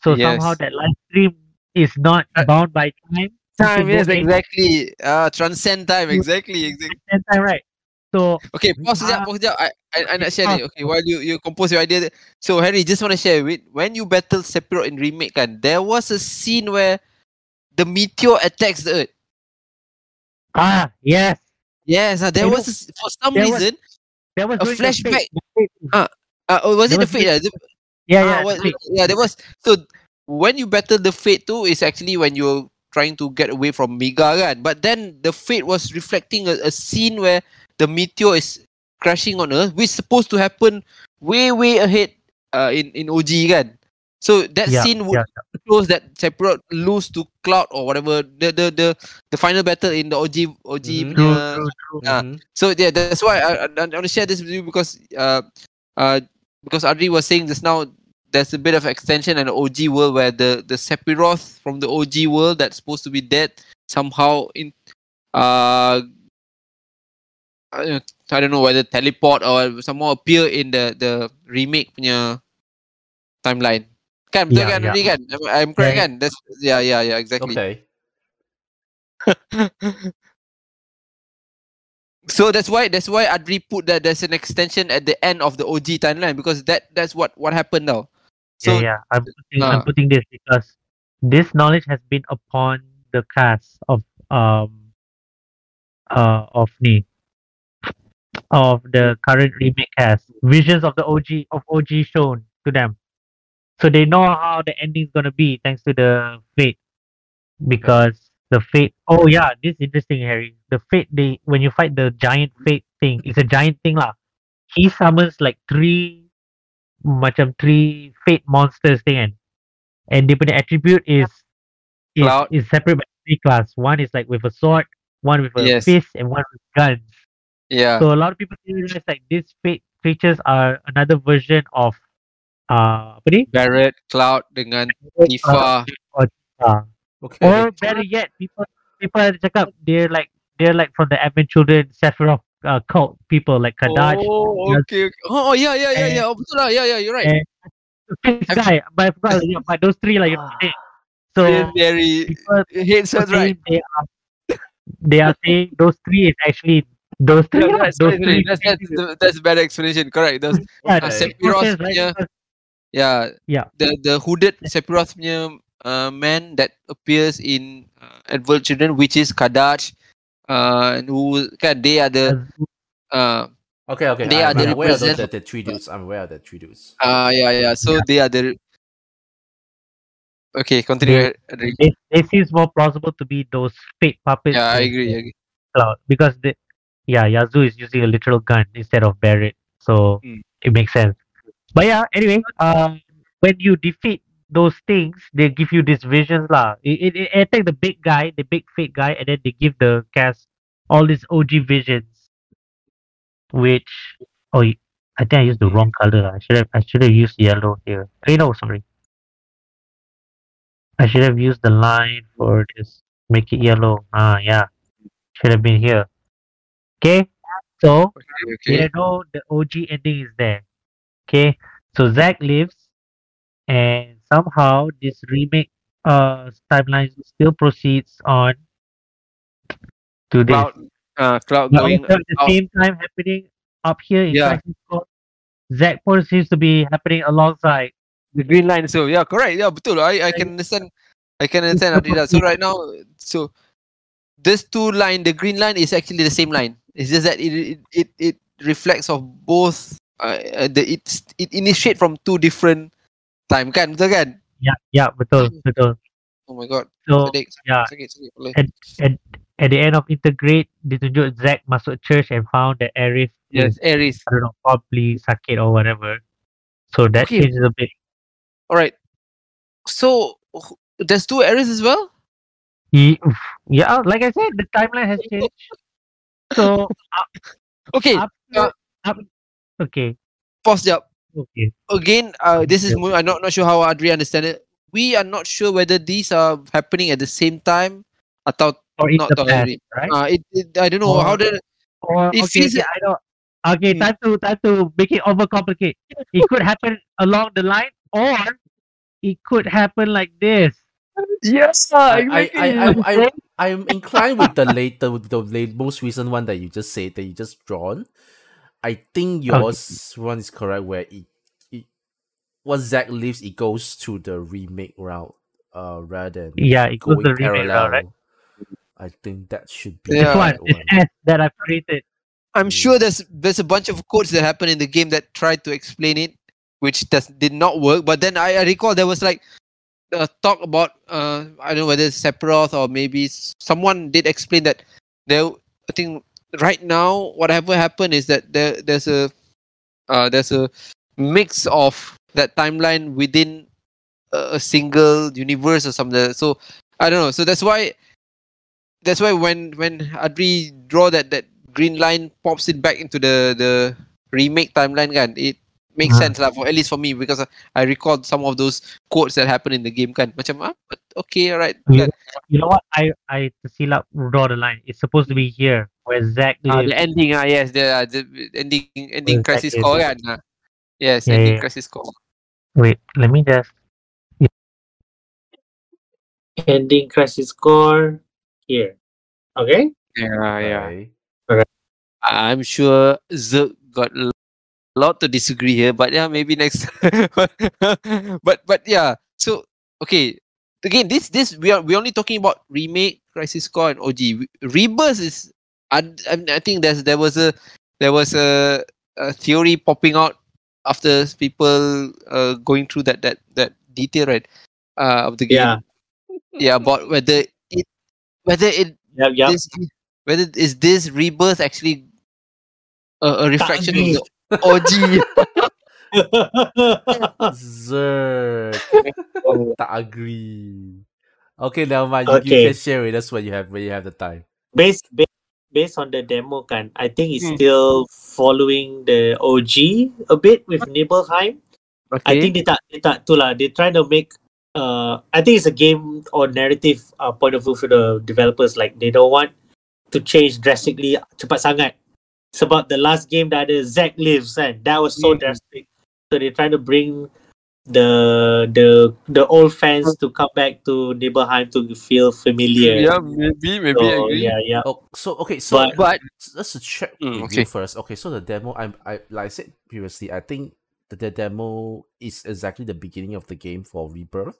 So somehow Yes. that live stream is not Uh, bound by time. Time, yes, exactly. Uh, transcend time, exactly, exactly. any time, right? So Okay, pause sekejap, Ah. pause sekejap. I, I, I nak share ni. Okay, while you you compose your idea. So Harry, just want to share with when you battle Sephiroth in remake kan, there was a scene where the meteor attacks the earth. ah yes, Yes, uh, there was a s for some There was- reason was A during the Fate- flashback. Fate. Uh, oh, was it There the fate? Uh, the, Yeah, ah, yeah. the yeah, there was. So when you battle the fate too is actually when you're trying to get away from Mega, kan? But then the fate was reflecting a, a scene where the meteor is crashing on Earth, which is supposed to happen way, way ahead uh, in in OG, kan? So that Yeah, scene would yeah. shows that Sephiroth lose to Cloud or whatever the the the, the final battle in the OG OG Mhm. True, punya- true, true. Mhm. so yeah, that's why I, I, I want to share this with you because uh uh because Adri was saying just now there's a bit of extension in the OG world where the the Sephiroth from the OG world that's supposed to be dead somehow in uh I I don't know whether teleport or somehow appear in the the remake punya timeline. Kan betul Yeah, kan yeah. Kan? I'm, I'm correct Yeah. kan? That's yeah yeah yeah exactly. Okay. So that's why that's why Adri put that there's an extension at the end of the OG timeline because that that's what what happened now. So yeah, yeah. I'm putting, I'm Ah. putting this because this knowledge has been upon the cast of um uh of me of the current remake cast. Visions of the OG of OG shown to them. So they know how the ending's gonna be thanks to the fate. Because the fate oh yeah, this is interesting Harry. The fate they when you fight the giant fate thing, it's a giant thing lah. He summons like three macam three fate monsters thing. And dia punya attribute is is, Cloud. is separate by three class. One is like with a sword, one with a Yes. fist, and one with guns. yeah, So a lot of people realize like these fate creatures are another version of uh apa ni? Barrett, Cloud dengan Tifa. Uh, Okay. or better yet, people people ada cakap they're like they're like from the Advent Children Sephiroth uh, cult people like Kadaj. Oh, okay, okay. Oh, yeah, yeah, yeah, And- yeah. Oh, betul lah. Yeah, yeah, you're right. And guy, but I forgot, yeah, but those three like you know, so Very, hates us, people right? they are they are saying those three is actually those three. Yeah, lah, that's, those that's, three. that's, that's, the- that's a bad explanation. Correct. That's, yeah, uh, Sephiroth right? Because- yeah. Yeah. The the hooded Sephiroth punya uh, man that appears in uh, Advent Children, which is Kadaj. Uh, and who kan they are the uh Okay, okay. They are I'm the aware of those, that the three dudes. I'm aware of the three dudes. uh yeah yeah. So they are the okay. Continue. Adri. it, it seems more plausible to be those fake puppets. Yeah, I than agree. I agree. Cloud because the yeah Yazoo is using a literal gun instead of Barrett, so Mm. it makes sense. But yeah, anyway, um, when you defeat those things, they give you these visions lah. It, it, it attack the big guy, the big fake guy, and then they give the cast all these OG visions, which oh, I think I used the wrong color. I should have I should have used yellow here. Eh, no, sorry. I should have used the line for this. Make it yellow. Ah, yeah. Should have been here. Okay. So Okay. okay. you know the OG ending is there. Okay. So Zack lives, and somehow this remake uh timeline still proceeds on to this. Cloud, uh, Cloud going at the out. same time happening up here in Yeah. Zack Port seems to be happening alongside. The green line. So yeah, correct. Yeah, betul. I I can understand. I can understand Adidas. So right now, so this two line, the green line is actually the same line. It's just that it it it, it reflects of both. Uh, uh, the it it initiate from two different time kan betul kan? Yeah, yeah, betul, betul. Oh my god. So Sakit, sakit, yeah. sakit, sakit. Boleh. at the end of Intergrade, ditunjuk Zack masuk church and found that Aerith Yes, is, Aeris. I don't know, probably sakit or whatever. So that Okay. changes a bit. All right. So there's two Aeris as well. Ye- Yeah, like I said, the timeline has changed. So Okay. up, uh, up, okay, Pause jap. okay. again, uh, this is Yeah. I'm not, not sure how Adri understand it. We are not sure whether these are happening at the same time atau Or in not the past, right? Uh, it, it, I don't know Or- how the Or it okay, okay, I know. Okay, Hmm. time to time to make it overcomplicate. It could happen along the line, or it could happen like this. yes, I, I, I, I, I, I'm inclined with the later, with the most recent one that you just said that you just drawn. I think yours one is correct where it, it once Zack leaves, it goes to the remake route, uh, rather than Yeah, it goes going the remake parallel. route, right? I think that should be Yeah. One, right one. That I've created. I'm Mm. sure there's there's a bunch of codes that happen in the game that tried to explain it, which does did not work. But then I, I recall there was like a talk about uh I don't know whether it's Sephiroth or maybe someone did explain that there. I think right now whatever happened is that there there's a uh there's a mix of that timeline within a, a single universe or something. So I don't know. So that's why that's why when when Adri draw that that green line pops it back into the the remake timeline kan it makes Ah. sense lah for at least for me because I recall some of those quotes that happen in the game kan macam ah but okay alright kan. You know what? I I tersilap draw the line. It's supposed to be here where Zack Ah, the ending ah yes the, uh, the ending ending crisis Exactly. core kan ah. yes Yeah, ending yeah. crisis core Wait, let me just. Ending crisis core here. Okay. yeah yeah. Okay. I'm sure Zerg got a lot to disagree here, but yeah, maybe next. but but yeah, so okay. Again, this this we are we only talking about remake, Crisis Core, and OG. Re- Rebirth is, I, I, I think there's there was a there was a, a theory popping out after people uh, going through that that that detail right uh, of the game. Yeah. yeah, about whether it whether it Yep. Yep. this whether is this rebirth actually a, a reflection agree. of the OG? Zerg. tak agree. Okay, never mind. You, you can share with us when you have when you have the time. based based based on the demo kan, I think it's Hmm. still following the OG a bit with Nibelheim. okay. I think they tak they tak tu lah. They trying to make uh I think it's a game or narrative uh, point of view for the developers. Like they don't want to change drastically cepat sangat. Sebab the last game that ada Zack lives and that was so Hmm. drastic. So they trying to bring the the the old fans to come back to Nibelheim to feel familiar. yeah, maybe maybe I So, agree. yeah, yeah. Oh, so okay, so But- But s- let's check Mm, with okay. you first. Okay, so the demo, I'm I like I said previously, I think that the demo is exactly the beginning of the game for Rebirth.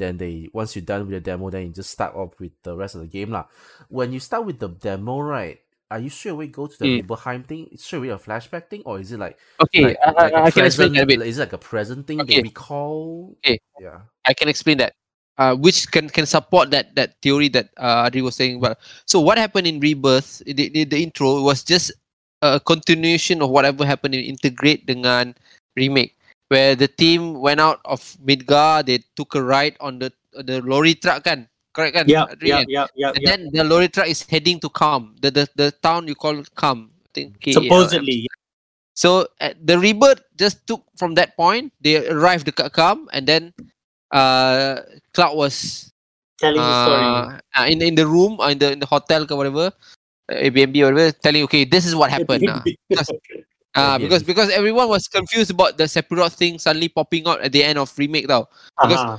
Then they once you're done with the demo, then you just start off with the rest of the game lah. When you start with the demo, right? Are you straight away go to the Mm. Thing? It's straight away a flashback thing, or is it like okay, like, I, like I, I can explain present? that a bit. Is it like a present thing Okay. they recall? Okay. Yeah. I can explain that. Uh, which can can support that that theory that uh, Adri was saying about. So what happened in Rebirth? The, the, the intro was just a continuation of whatever happened in Intergrade dengan remake, where the team went out of Midgar. They took a ride on the the lorry truck kan, correct kan? Yeah, Adri, yeah, yeah, yeah, And yeah. then the lorry truck is heading to Kalm, the the, the town you call Kalm. I think KALM. Supposedly, So uh, the rebirth just took from that point. They arrived at Kalm, and then uh, Cloud was telling the story. uh, uh, in in the room, uh, in the in the hotel or whatever, uh, Airbnb or whatever, telling okay, this is what happened. uh, because uh, because because everyone was confused about the Sephiroth thing suddenly popping out at the end of remake now. because- Uh-huh.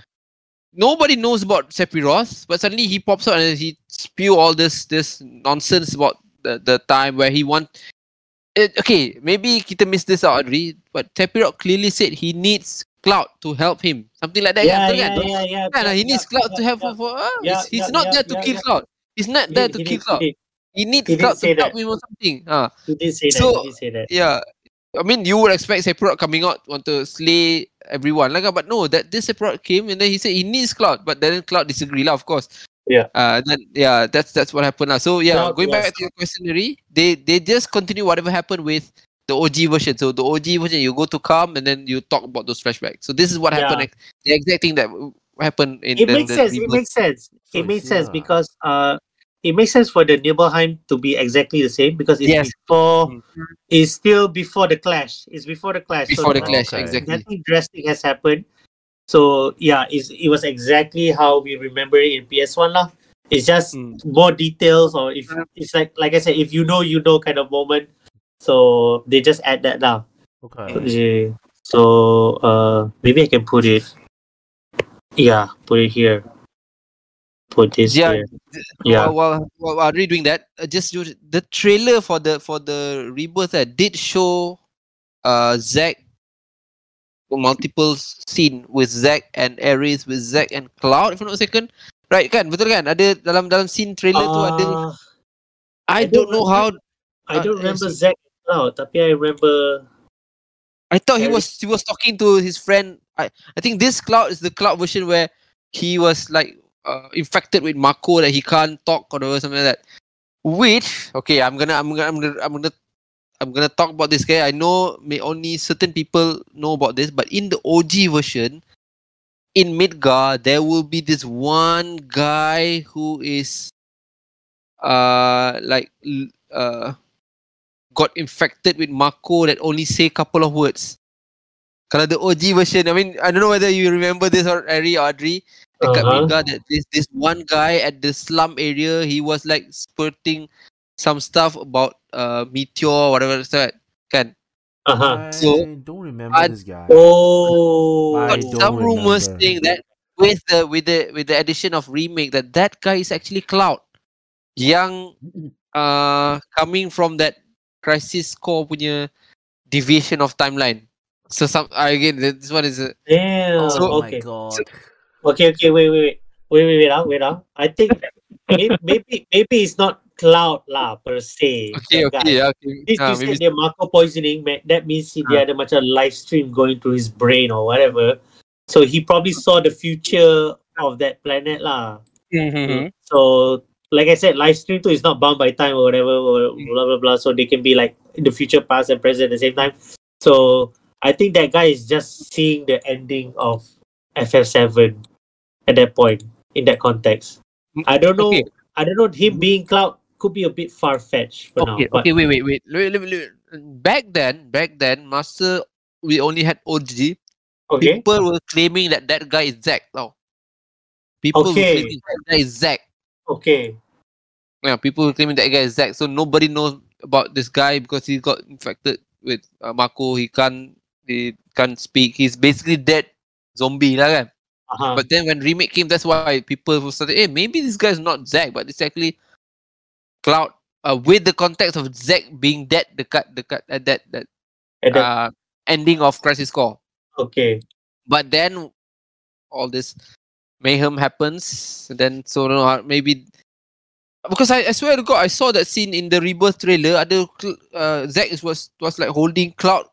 Nobody knows about Sephiroth, but suddenly he pops out and he spew all this this nonsense about the, the time where he want. It, okay, maybe kita miss this out, Adri, but Sephiroth clearly said he needs Cloud to help him, something like that. yeah, kan? yeah, Kan? yeah, yeah, Kan, yeah, he needs yeah, Cloud to yeah, help yeah. for. for ah, Yeah, he's he's yeah, not yeah, there to yeah, kill yeah. Cloud. He's not He there did- to he kill Cloud. He He needs he Cloud to help him or something. Ah, he did say that. So- He did say that. yeah. I mean, you would expect Sephiroth coming out want to slay everyone, like, but no, that this Sephiroth came and then he said he needs Cloud, but then Cloud disagree lah, of course. Yeah. Uh, then yeah, that's that's what happened lah. So yeah, Cloud going back was- to your question, Neri, they they just continue whatever happened with the OG version. So the OG version, you go to Calm and then you talk about those flashbacks. So this is what happened. Yeah. ex- The exact thing that happened in it the, makes the sense. It makes sense. So it makes sense because uh, it makes sense for the Nibelheim to be exactly the same because it's Yes. before. Mm. It's still before the clash. It's before the clash. before the nothing- clash, Okay. exactly. Nothing drastic has happened. So yeah, it's, it was exactly how we remember it in PS One lah. It's just Mm. more details, or if it's like like I said, if you know, you know, kind of moment. So they just add that now. Okay. So uh, maybe I can put it. Yeah, put it here. Put this Yeah, here. Yeah. While, while, while, redoing that, uh, just the trailer for the for the rebirth uh, did show uh Zack multiple scene with Zack and Ares with Zack and Cloud if I'm not mistaken. Right kan? Betul kan? Ada dalam dalam scene trailer tu ada Uh, I I don't don't know how I Uh, don't remember yes. Zack Cloud, tapi I remember I thought he was he was talking to his friend. I I think this cloud is the cloud version where he was like uh, infected with Mako that he can't talk or something like that. Which okay, I'm gonna I'm gonna I'm gonna I'm gonna I'm gonna talk about this guy. I know may only certain people know about this, but in the OG version, in Midgar, there will be this one guy who is uh like uh got infected with Mako that only say couple of words. Kalau the OG version, I mean, I don't know whether you remember this or Ari Adri. Dekat Uh-huh. Midgar, that this this one guy at the slum area, he was like spurting some stuff about uh meteor, whatever that kan. uh-huh. I So, don't remember I- this guy. Oh, I Got don't some rumors remember. saying that with the with the with the addition of remake that that guy is actually Cloud, yang uh coming from that Crisis Core punya division of timeline. So some again this one is a, damn. Oh my okay. god. Okay, okay, wait, wait, wait, wait, wait, wait, ah, wait, ah. I think maybe, maybe, maybe it's not cloud lah per se. okay okay yeah, okay. This, Ah, this maybe said Mako poisoning, that means he Ah. dia ada macam Lifestream going through his brain or whatever. So he probably saw the future of that planet lah. Mhm. So like I said, Lifestream too is not bound by time or whatever, or blah blah blah. So they can be like in the future, past, and present at the same time. So I think that guy is just seeing the ending of FF7 at that point in that context. I don't know. Okay. I don't know. Him being Cloud could be a bit far fetched for Okay, now. Okay, wait, wait, wait. Wait, wait, wait. Back then, back then, Master, we only had OG. okay, People were claiming that that guy is Zack. Now, people were Okay. claiming that guy is Zack. okay, Yeah, people were claiming that guy is Zack. So nobody knows about this guy because he got infected with uh, Mako. He can't, he can't speak. He's basically dead zombie lah kan. Uh-huh. But then when remake came, that's why people started, hey, maybe this guy is not Zack, but it's actually Cloud. Uh, with the context of Zack being dead, the cut, the cut, uh, that that uh, ending of Crisis Core. okay, But then all this mayhem happens, and then so no, uh, maybe because I, I swear to God, I saw that scene in the Rebirth trailer. Cl- uh, Zack was was like holding Cloud,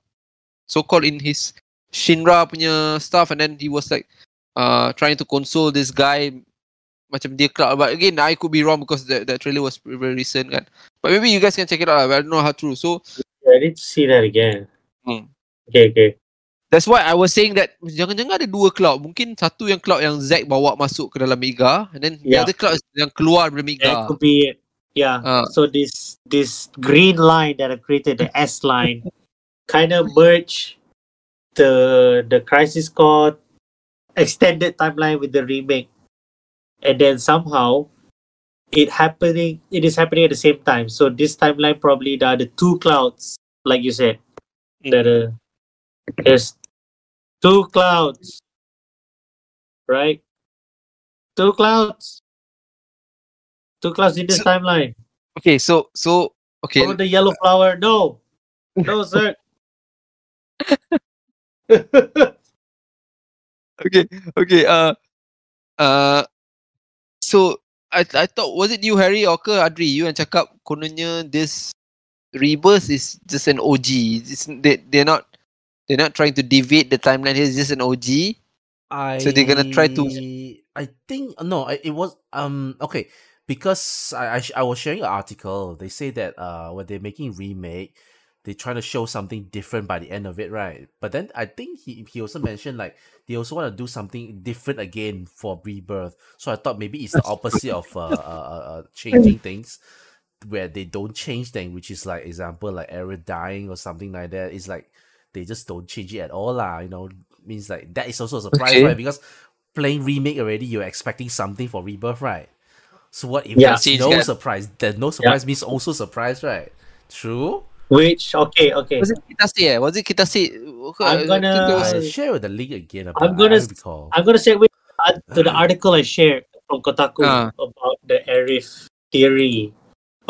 so called in his Shinra punya stuff, and then he was like uh trying to console this guy. Macam dia Cloud, but again I could be wrong because that, that trailer was very recent kan. But maybe you guys can check it out. lah, I don't know how true. So I need to see that again. Hmm. Okay, okay. That's why I was saying that jangan-jangan ada dua cloud. Mungkin satu yang cloud yang Zack bawa masuk ke dalam Mega and then Yeah. the other cloud yang keluar dari That Mega. could be it. Yeah. Ah. So this this green line that I created, the S line, kind of merge the the Crisis Core extended timeline with the remake, and then somehow it happening. It is happening at the same time. So this timeline probably there are the two clouds, like you said. That uh, there's two clouds, right? Two clouds. Two clouds in this So- timeline. Okay, so so okay. Follow the yellow flower. No. No, sir. okay, okay. Uh, uh, so I I thought was it you Harry or ke Adri you yang cakap kononnya this rebirth is just an OG. It's, they they're not they're not trying to deviate the timeline. It's just an OG. I So they're gonna try to- I think no, it was um okay because I I, I was sharing an article. They say that uh when they're making remake, they try to show something different by the end of it, right? But then I think he he also mentioned like they also want to do something different again for rebirth. So I thought maybe it's the opposite of uh, uh, uh, uh changing things. Where they don't change things, which is like example like error dying or something like that. It's like they just don't change it at all lah. You know, means like that is also a surprise, Okay. right? Because playing remake already, you're expecting something for rebirth, right? So what if Yeah. there's no kan? surprise? Then no surprise means also surprise, right? True. Which okay, okay. Was it kita say? Eh? Was it kita say? I'm gonna- I share with the link again. But I'm gonna recall. I'm gonna say with uh, to the article I shared from Kotaku Ah. about the Aerith theory,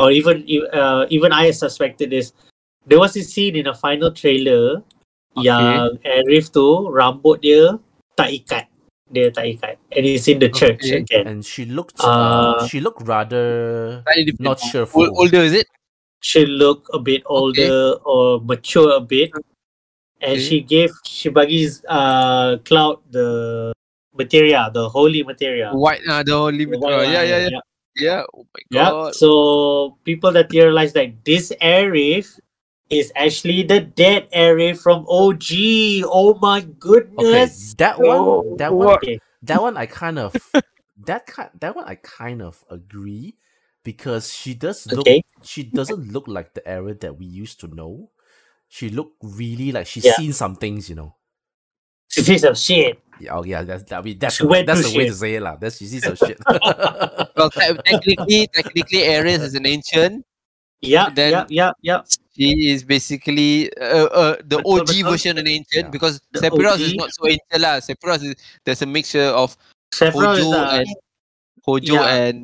or even uh, even I suspected this. There was a scene in a final trailer yang Aerith tu rambut dia tak ikat, dia tak ikat, and it's in the church Okay. again. and she looked. Uh, Uh, she looked rather Slightly different. not cheerful. Ol- older is it? She look a bit older or mature a bit, and Okay. she gave she bagis uh Cloud the materia, the holy materia. White, uh, the holy The uh, white yeah, yeah, yeah, yeah. Oh my Yeah. god. So people that theorize that this Aerith is actually the dead Aerith from OG. Oh my goodness Okay, goodness. that one, that one, Okay. that one, I kind of, that kind, that one, I kind of agree because she does look, Okay. she doesn't look like the era that we used to know. She looked really like she's Yeah. seen some things, you know. She sees some shit. Yeah, oh yeah, that's I mean that's She went that's through the way to shit. say it lah. That's she sees some shit. Well, technically, technically, Ares is an ancient. Yeah, Then- yeah, yeah, yeah. She is basically uh, uh, the Betul, OG betul. version of an ancient Yeah. because The Sephiroth is not so ancient lah. Sephiroth is there's a mixture of Sephiroth is Hojo the and Hojo Yeah. and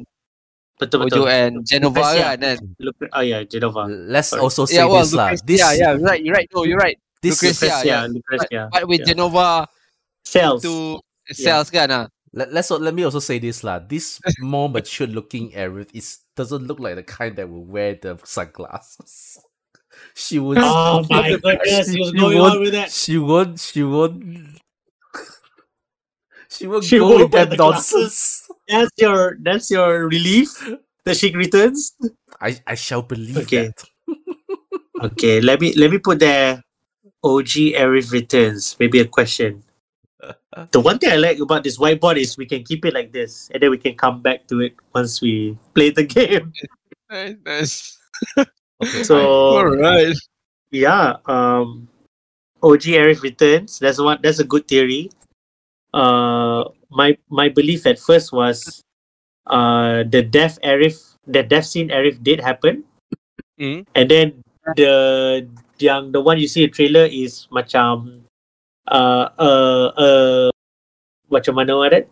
betul Hojo betul. and Jenova Lucretia. kan. kan? Look, oh yeah, Jenova. Let's Sorry. also say Yeah, well, this lah. This yeah, yeah, right, you're right. No, you're right. this Lucretia, Lucretia, yeah. Lucretia. But with yeah. Jenova Cells. to Yeah. cells kan ah. let, let's let me also say this lah. This more mature looking Aerith is doesn't look like the kind that will wear the sunglasses. She would. Oh my goodness, she, he was she going won't, on with that. She won't. She won't. She won't She go won't with that the glasses. Nonsense. That's your that's your relief that she returns. I I shall believe Okay. that. Okay, let me let me put there. OG Aerith returns. Maybe a question. The one thing I like about this whiteboard is we can keep it like this, and then we can come back to it once we play the game. Nice, nice. Okay, So Alright. yeah, um, OG Aerith returns. That's one. That's a good theory. Uh, my my belief at first was, uh, the death Aerith, the death scene Aerith did happen, Mm. and then the yang the one you see the trailer is macam, uh, uh, uh, macam mana orang that?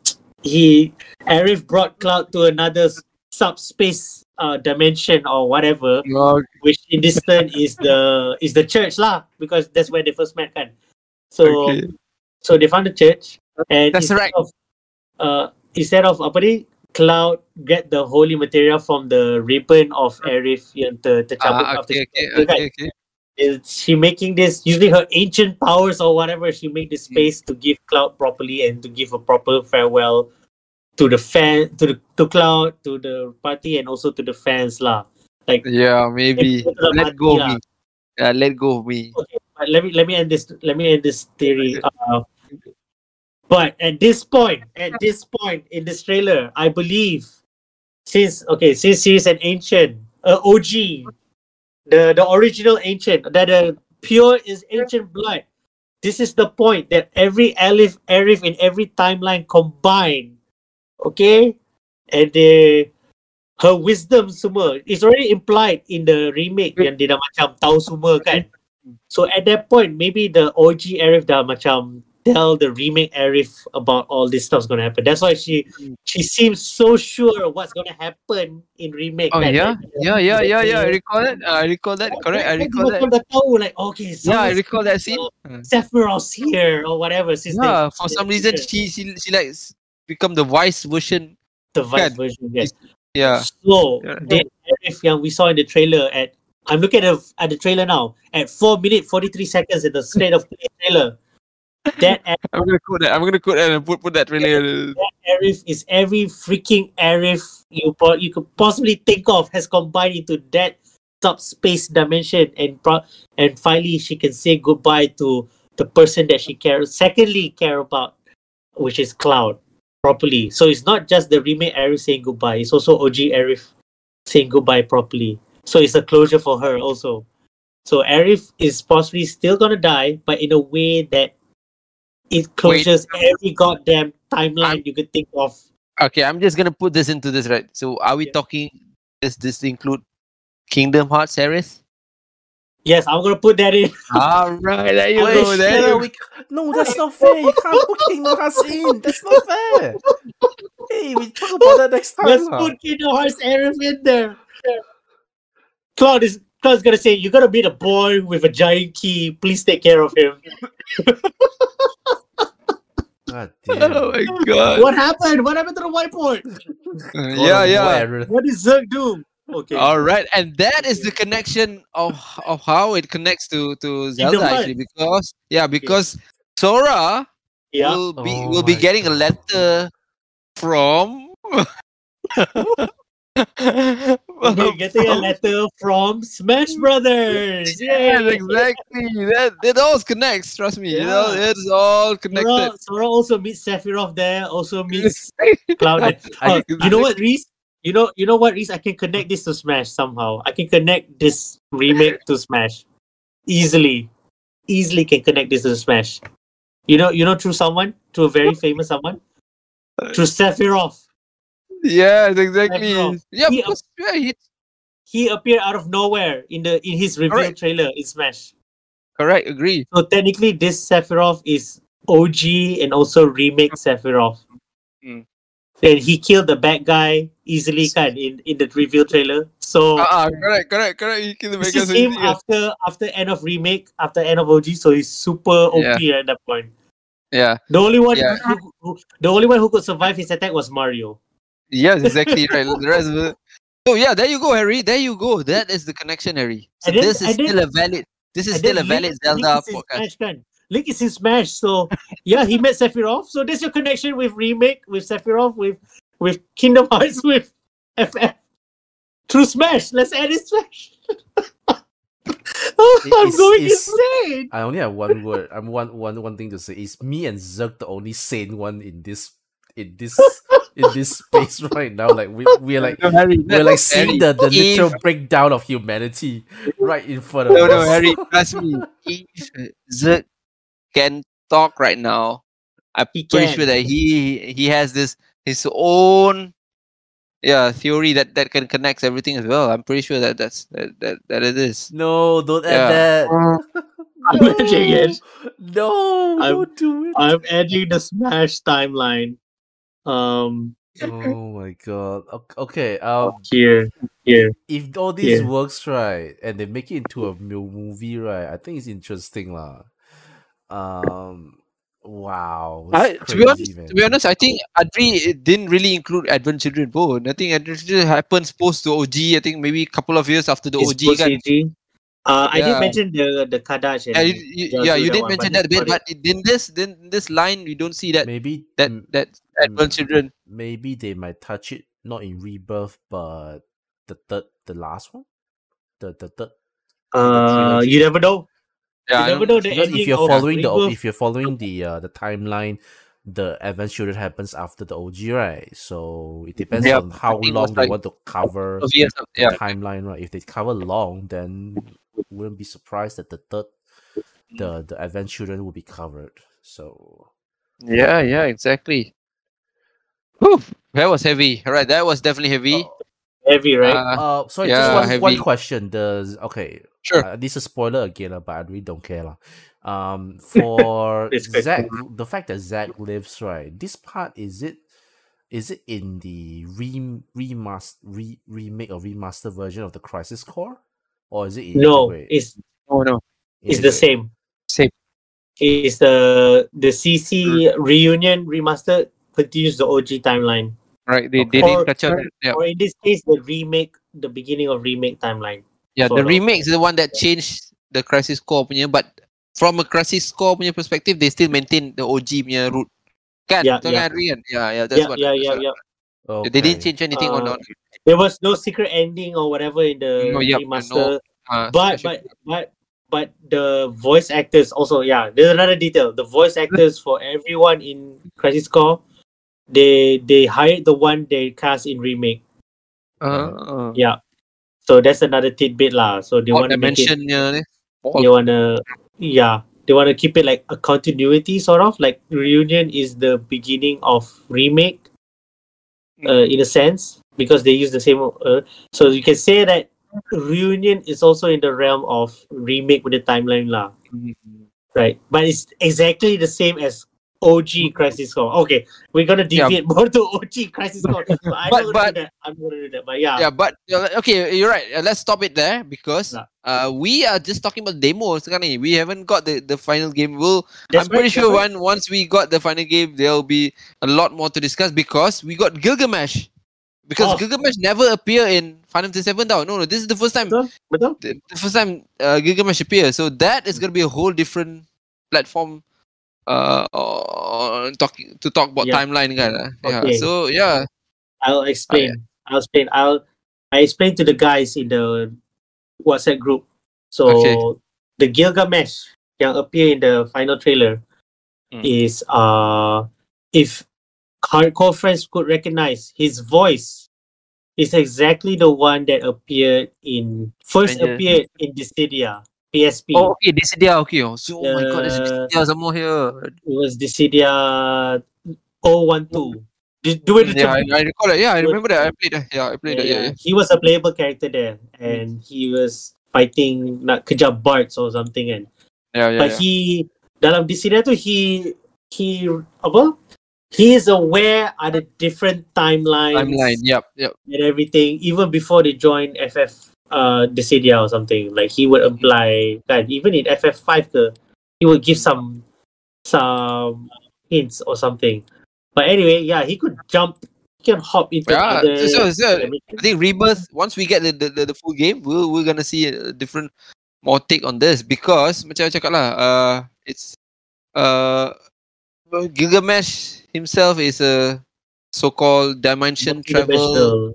He Aerith brought Cloud to another subspace uh dimension or whatever Oh, which in this turn is the is the church lah because that's where they first met kan. So Okay. so they found the church and That's instead right. of uh instead of apa ni Cloud get the holy material from the ribbon of Aerith yang ter, tercabut Ah, after okay, okay, kan. okay, okay. Is she making this using her ancient powers or whatever? She made this space to give Cloud properly and to give a proper farewell to the fan to the to Cloud to the party and also to the fans lah. Like Yeah, maybe. Let go of lah. me. Yeah, let go of me. okay, but let me let me end this let me end this theory. Uh, but at this point, at this point in this trailer, I believe since okay, since she's an ancient, uh, OG, the the original ancient, that the pure is ancient blood. This is the point that every Alif, Aerith in every timeline combined, okay, and the her wisdom semua is already implied in the remake yang dia dah macam tahu semua kan. So at that point, maybe the OG Aerith dah macam tell the remake Aerith about all this stuff's gonna happen. That's why she she seems so sure what's gonna happen in remake. Oh yeah, yeah, yeah, yeah, yeah. I recall that. I recall that. Correct. I recall that. tahu like okay, Yeah, I recall that scene. Uh, Sephiroth's here or whatever. Since they- Yeah, for some reason she she she likes become the vice version. the vice version. Yes. Yeah. So Yeah. the Aerith yang we saw in the trailer at I'm looking at the, at the trailer now at four minute forty three seconds in the state of play trailer. That I'm gonna quote that. I'm gonna quote that and put put that trailer. Aerith is every freaking Aerith you you could possibly think of has combined into that subspace dimension and pro- and finally she can say goodbye to the person that she cares secondly care about which is Cloud properly. So it's not just the remake Aerith saying goodbye, it's also OG Aerith saying goodbye properly. So it's a closure for her also. So Aerith is possibly still gonna die, but in a way that it closes every goddamn timeline you could think of. Okay, I'm just gonna put this into this right. So are we Yeah. talking? Does this include Kingdom Hearts series? Yes, I'm gonna put that in. All right, there you Wait, go. There you we, no, that's not fair. You can't put Kingdom Hearts in. That's not fair. Hey, we talk about that next time. Let's lah. put Kingdom Hearts Aerith in there. Cloud is Cloud's gonna say, "You gotta meet a boy with a giant key. Please take care of him." God Oh my god. what happened? What happened to the whiteboard? Uh, yeah, God yeah. War. What did Zerg do? Okay. All right, and that is the connection of of how it connects to to Zelda month. actually because yeah because Sora yeah. will be Oh will be my getting a letter from. We're getting a letter from Smash Brothers. Yes, Yay! exactly. That it all connects. Trust me, you know Yeah. it's all connected. Sora also meets Sephiroth there. Also meets Cloud. Oh, you know what, Reese? You know, you know what, Reese? I can connect this to Smash somehow. I can connect this remake to Smash easily. Easily can connect this to Smash. You know, you know, through someone, to a very famous someone, through Sephiroth. Yes, exactly. Yeah, He- because yeah, he, He appeared out of nowhere in the in his reveal Correct. trailer in Smash. correct. Agree. So technically, this Sephiroth is OG and also remake Sephiroth. Mm. And he killed the bad guy easily, kind in, in the reveal trailer. So Ah, uh, correct, correct, correct. You kill the Mega is him Soldier. after after end of remake, after end of OG. So he's super OP at that point. Yeah. The only one, Yeah. who, who, the only one who could survive his attack was Mario. Yes, exactly right. The rest of it. So yeah, there you go, Harry. There you go. That is the connection, Harry. So this is still a valid. This is still a valid Link- Zelda Link is in podcast. Smash. Link is in Smash, so yeah, he met Sephiroth. So that's your connection with remake, with Sephiroth, with with Kingdom Hearts, with FF through Smash. Let's add it Smash. I'm It's- going it's- insane. I only have one word. I'm one one one thing to say. Is me and Zerg the only sane one in this in this in this space right now? Like we we're like No, Harry, we're like seeing the, the if- literal breakdown of humanity right in front of No, us. no, no, Harry. Trust me. If Zerg can talk right now, I'm He pretty can. sure that he he has this his own yeah theory that that can connect everything as well. I'm pretty sure that that's that that, that it is. No, don't add Yeah. that. Uh, I'm no, adding it. No, I'm- don't do it. I'm adding the Smash timeline. Um, oh my god. Ok- Okay. Um, here, here. if all this Yeah. works right and they make it into a movie right, I think it's interesting lah. Um, wow. I, it's to be honest, man. to be honest, I think Adri didn't really include Advent Children pun. I think Advent Children happens post the OG. I think maybe a couple of years after the It's OG. Kan. OG. Uh, I did Yeah. mention the the Kadaj. Yeah, you, you, yeah, you did one, mention that a bit, but in this then this line we don't see that maybe that mm, that Advent mm, Children. maybe they might touch it not in rebirth, but the third, the last one, the the third. Uh, you never know. Yeah, you never don't- know the Because if you're following the Rebirth. if you're following the uh, the timeline, the adventure that happens after the OG, right? So it depends Yeah, on how long was they like want to cover of the yeah. timeline, right? If they cover long, then wouldn't be surprised that the third, the the advent children will be covered. So Yeah, yeah, exactly. Whew, that was heavy. All right, that was definitely heavy. Heavy, right? uh, uh sorry, yeah, just one, one question. Does okay? Sure. Uh, this is a spoiler again, uh, but I really don't care, lah. Um, for It's good. Zack, the fact that Zack lives, right? This part is it? Is it in the re remaster re, remake or remaster version of the Crisis Core, or is it no, Intergrade? it's Oh no, it's the Intergrade? same. same. It's the the CC reunion remaster continues the OG timeline, Right, they, they didn't Or- touch on or- it. Yeah, or in this case, the remake, the beginning of remake timeline. yeah. sort The of. remake is the one that changed the Crisis Core punya, but from a Crisis Core punya perspective, they still maintain the OG punya route. Kan? Yeah, Betul yeah. kan, Adri, kan? Yeah, yeah. That's yeah, what. yeah, that's yeah, what- yeah. They didn't Okay. change anything on Uh, on. There was no secret ending or whatever in the No, yep, remaster. Uh, but but but but the voice actors also yeah there's another detail. The voice actors for everyone in crisis core they they hired the one they cast in remake. Uh, yeah. So that's another tidbit lah. So they Fourth want to mention it dimension they want to yeah they want to keep it like a continuity sort of like reunion is the beginning of remake uh, in a sense because they use the same uh, so you can say that reunion is also in the realm of remake with the timeline lah right but it's exactly the same as OG Crisis Core. Okay, we're gonna Yeah. deviate more to OG Crisis Core. So I'm But- not gonna but- do that. I'm gonna do that. But yeah, Yeah, but uh, okay, you're right. Uh, let's stop it there because Yeah. uh, we are just talking about demos. sekarang. We haven't got the, the final game. We'll, I'm pretty right, sure when once we got the final game, there'll be a lot more to discuss because we got Gilgamesh. Because Oh. Gilgamesh never appear in Final Fantasy. Now, no, no, this is the first time. Betul? Betul? The, the first time uh, Gilgamesh appears. So that is gonna be a whole different platform. Uh, on talking to talk about Yeah. timeline, kan? ah. Yeah. So yeah, I'll explain. I'll explain. I'll I explained to the guys in the WhatsApp group. So Okay. the Gilgamesh yang appear in the final trailer Hmm. is uh if hardcore friends could recognize his voice is exactly the one that appeared in first Stranger. appeared in Dissidia PSP. Oh, okay, Dissidia, okay. Oh, so, oh my god, there's Uh, Dissidia some more here. It was Dissidia 012. Do, do it Yeah, I, I recall it. Yeah, I remember that. I played that. Yeah, I played that. Yeah, Yeah, yeah. He was a playable character there, and he was fighting nak kejar Bartz or something kan. Yeah, yeah, But yeah. he dalam Dissidia tu he he apa? He is aware ada different timelines Timeline. Yep, yep. and everything even before they join FF uh Dissidia or something. Like he would apply kan even in FF5 ke, he would give some some hints or something. But anyway, yeah, he could jump, he can hop into Yeah, other. so, so. I think Rebirth. Once we get the the, the, the full game, we're we're gonna see a different more take on this because macam cakap lah, uh, it's uh, Gilgamesh himself is a so-called dimension travel.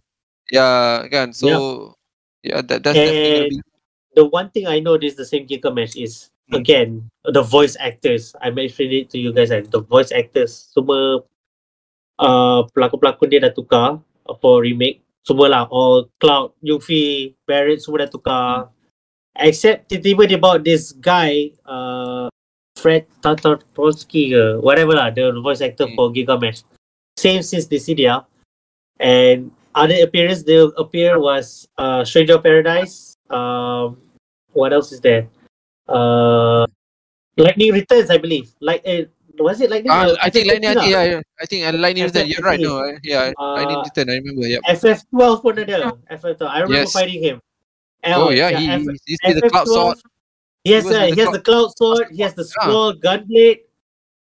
Yeah, kan. So yeah, that that's definitely the one thing I is the same Gilgamesh is Hmm. again the voice actors. I mentioned it to you guys. And the voice actors semua uh, pelakon-pelakon dia dah tukar for remake. Semua lah all Cloud, Yuffie, Barrett semua dah tukar. Except tiba-tiba dia bawa this guy uh, Fred Tatarowski ke whatever lah the voice actor Hmm. for Gilgamesh. Same since Dissidia. And other appearance they appear was uh, Stranger of Paradise. Um, what else is there? Uh, Lightning Returns, I believe. Like, uh, was it Lightning? Uh, Uh, I think Lightning, I FF15 think, lah. yeah, yeah, I think uh, Lightning Return. You're right. No, uh, yeah, Lightning Uh, Return. I remember. Yep. FF12 pun ada. FF12. I remember Yes. fighting him. Oh yeah, he F- he he's the cloud sword. He has, He uh, he has the cloud sword. He has the Yeah. Squall gunblade.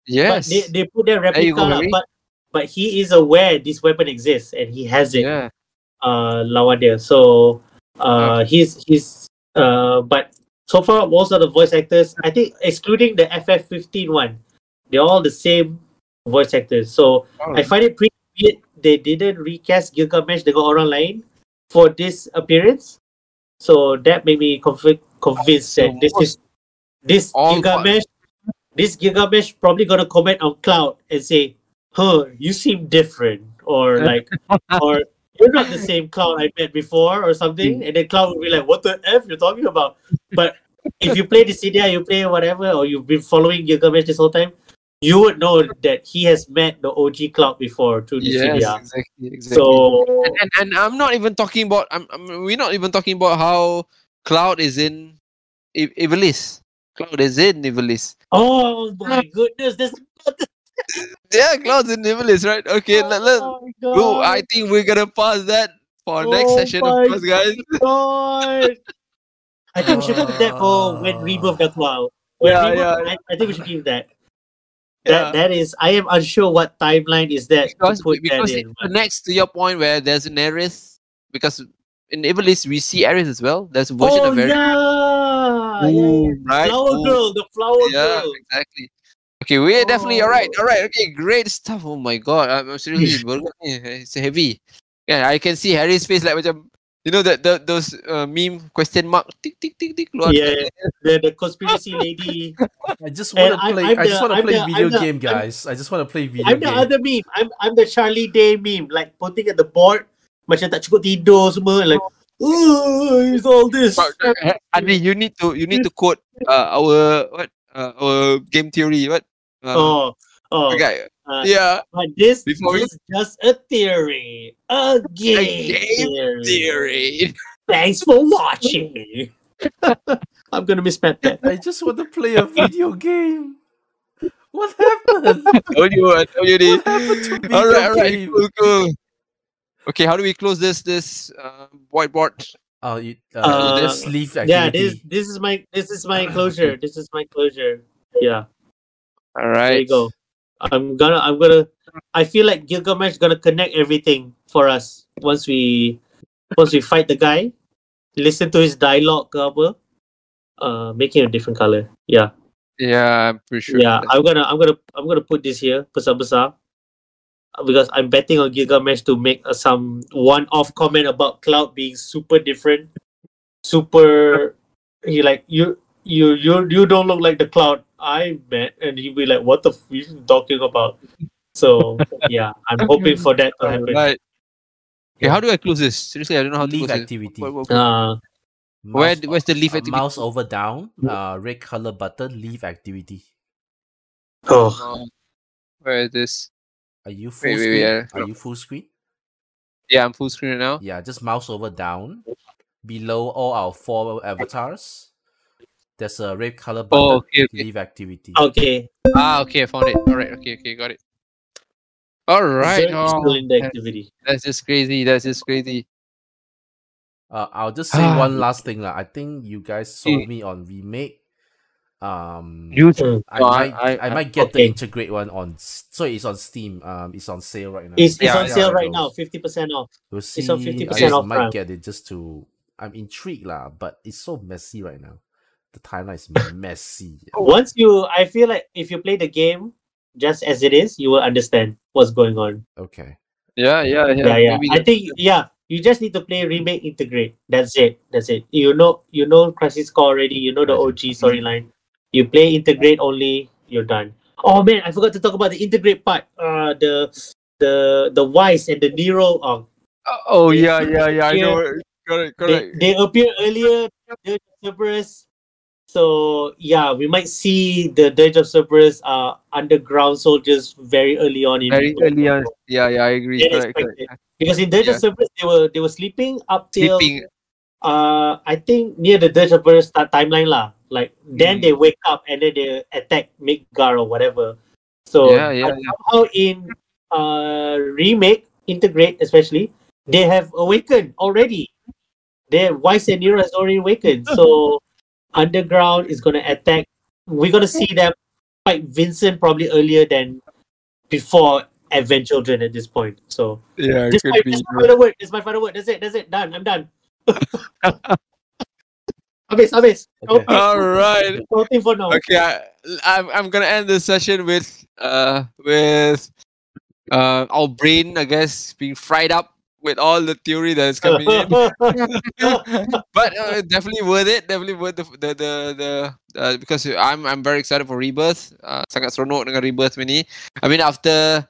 But Yes. they, they put their replica go, lah, but but he is aware this weapon exists and he has it. Yeah. uh lawan dia. So uh he's he's uh but so far most of the voice actors, I think excluding the FF15 one, they're all the same voice actors. So I find it pretty weird they didn't recast Gilgamesh dengan orang lain for this appearance. So that made me conv- convinced that this is this all- Gilgamesh this Gilgamesh probably gonna comment on Cloud and say, huh, you seem different or like or you're not the same Cloud I met before or something. And then Cloud will be like, what the F you're talking about? But if you play the CDI, you play whatever, or you've been following Gilgamesh this whole time, you would know that he has met the OG Cloud before through the Yes, CDI. exactly, exactly. So and, and and I'm not even talking about. I'm, I'm we're not even talking about how Cloud is in I- Ivalice. Cloud is in Ivalice. Oh my goodness, this Yeah, Cloud's in Ivalice, right? Okay, oh let, let, oh my bro, I think we're gonna pass that for our next Oh session, of course, guys. god. I think we should put that for when Rebirth got out. When Yeah, Rebirth, yeah. I, I think we should give that. Yeah. That that is I am unsure what timeline is that because to put because that it in. connects to your point where there's an Ares because in Ivalice we see Ares as well. There's a version oh of Ares. Yeah, yeah, yeah. Ooh, right? Flower Ooh. girl, the flower Yeah, girl. exactly. Okay, we're definitely all right. Oh. All right. Okay, great stuff. Oh my god, I'm I'm seriously burger ni, it's heavy. Yeah, I can see Harry's face like macam you know that the, those uh, meme question mark tick tick tick tick keluar. Yeah, the, the conspiracy lady. I just want to I'm- play. I'm I just want to I'm play the- video I'm the- game, I'm- guys. I just want to play video I'm the game. other meme. I'm I'm the Charlie Day meme, like putting at the board, macam tak cukup tidur semua, like, oh, it's all this. But, uh, Adi, you need to you need to quote uh, our what uh, our game theory what. Uh, Oh, oh. okay. uh, Yeah, But this Before we- is just a theory, a game, game theory. theory. Thanks for watching. I'm gonna miss that. I just want to play a video game. What happened? told you, I told you this. What happened to video All right, all right, cool, cool. Okay, how do we close this this uh, whiteboard? Oh, you, uh, Uh, just leave Yeah, this this is my this is my closure. This is my closure. Yeah, All right. there you go. I'm gonna I'm gonna. I feel like Gilgamesh gonna connect everything for us once we once we fight the guy, listen to his dialogue ke apa, uh, making a different color. Yeah, Yeah, I'm pretty sure. yeah. I'm gonna I'm gonna I'm gonna put this here besar besar because I'm betting on Gilgamesh to make uh, some one-off comment about Cloud being super different, super. He like you you you you don't look like the Cloud I met, and he'll be like, "What the f- you talking about?" So yeah, I'm hoping for that to happen. Right. Okay, how do I close this? Seriously, I don't know how to Leave close activity. it. What- what- Uh, Where Mouse- where's the leaf uh, activity? Mouse over down, uh, red color button, leaf activity. oh, where is this? Are you full Wait, wait, screen? wait, uh, Are you full screen? Yeah, I'm full screen right now. Yeah, just mouse over down. Below all our four avatars, there's a red color button. Oh, okay, okay. Leave activity. okay. Ah, okay, I found it. All right, okay, okay, got it. All right. Zerg still Oh, in the that's, activity. that's just crazy. That's just crazy. Uh, I'll just say Ah. one last thing. lah. I think you guys sold Mm. me on remake. Um, You. I, No, might, I, I- I- might get the Intergrade one on. So it's on Steam. Um, it's on sale right now. It's, it's Yeah, on yeah, sale right now, fifty percent off. We'll see. It's on I 50% just off might get it just to. I'm intrigued lah, but it's so messy right now. The timeline is messy. Once you, I feel like if you play the game just as it is, you will understand what's going on. Okay. Yeah, yeah, yeah. Yeah, yeah. Maybe I that- think yeah, you just need to play remake Intergrade. That's it. That's it. You know, you know Crisis Core already. You know the OG storyline. You play Intergrade only. You're done. Oh man, I forgot to talk about the Intergrade part. Uh, the the the Weiss and the Nero. Oh, Oh yeah, yeah, yeah. I know. Correct, correct. they appear earlier. Of Cerberus. So yeah, we might see the Dirge of Cerberus uh underground soldiers very early on in Very early on. Yeah, yeah. I agree. Correct, correct. because in Dirge Yeah. of Cerberus they were they were sleeping up till Sleeping. uh I think near the Dirge of Cerberus timeline lah. Like then Mm. they wake up and then they attack Midgar or whatever. So Yeah, yeah, uh, somehow in uh remake Intergrade especially they have awakened already. Their Weiss and Nero has already awakened. So underground is gonna attack. We're gonna see them fight Vincent probably earlier than before Advent Children at this point. So Yeah, this could my, be. this my final word. This my final word. That's it. That's it. Done. I'm done. habis, habis. Okay. All right. Voting for now. Okay, I, I'm I'm gonna end the session with uh with uh our brain, I guess, being fried up with all the theory that is coming in. but uh, definitely worth it. Definitely worth the the the, the uh, because I'm I'm very excited for Rebirth. Uh, sangat seronok dengan Rebirth ni. I mean after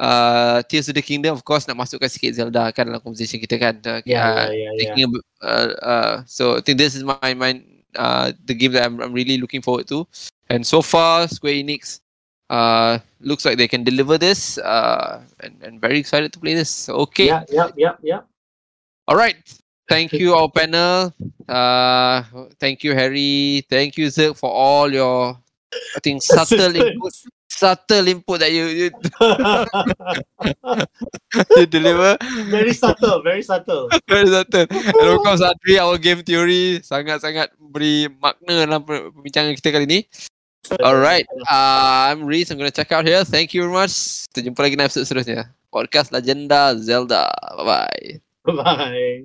uh, Tears of the Kingdom, of course nak masukkan sikit Zelda kan dalam conversation kita kan. Uh, yeah, yeah, yeah, yeah. thinking about, uh, uh, so I think this is my my uh, the game that I'm, I'm really looking forward to. And so far, Square Enix uh, looks like they can deliver this, uh, and, and very excited to play this. Okay, Yeah, yeah, yeah, yeah. all right. Thank you, our panel. Uh, thank you, Harry. Thank you, Zerk, for all your, I think, subtle input, subtle input that you you, you deliver. very subtle, very subtle. Very subtle. And of course, Adri, our game theory sangat-sangat beri makna dalam per- perbincangan kita kali ni. Alright, uh, I'm Reese. I'm going to check out here. Thank you very much. Kita jumpa lagi dalam episode seterusnya. Podcast Legenda Zelda. Bye-bye. Bye.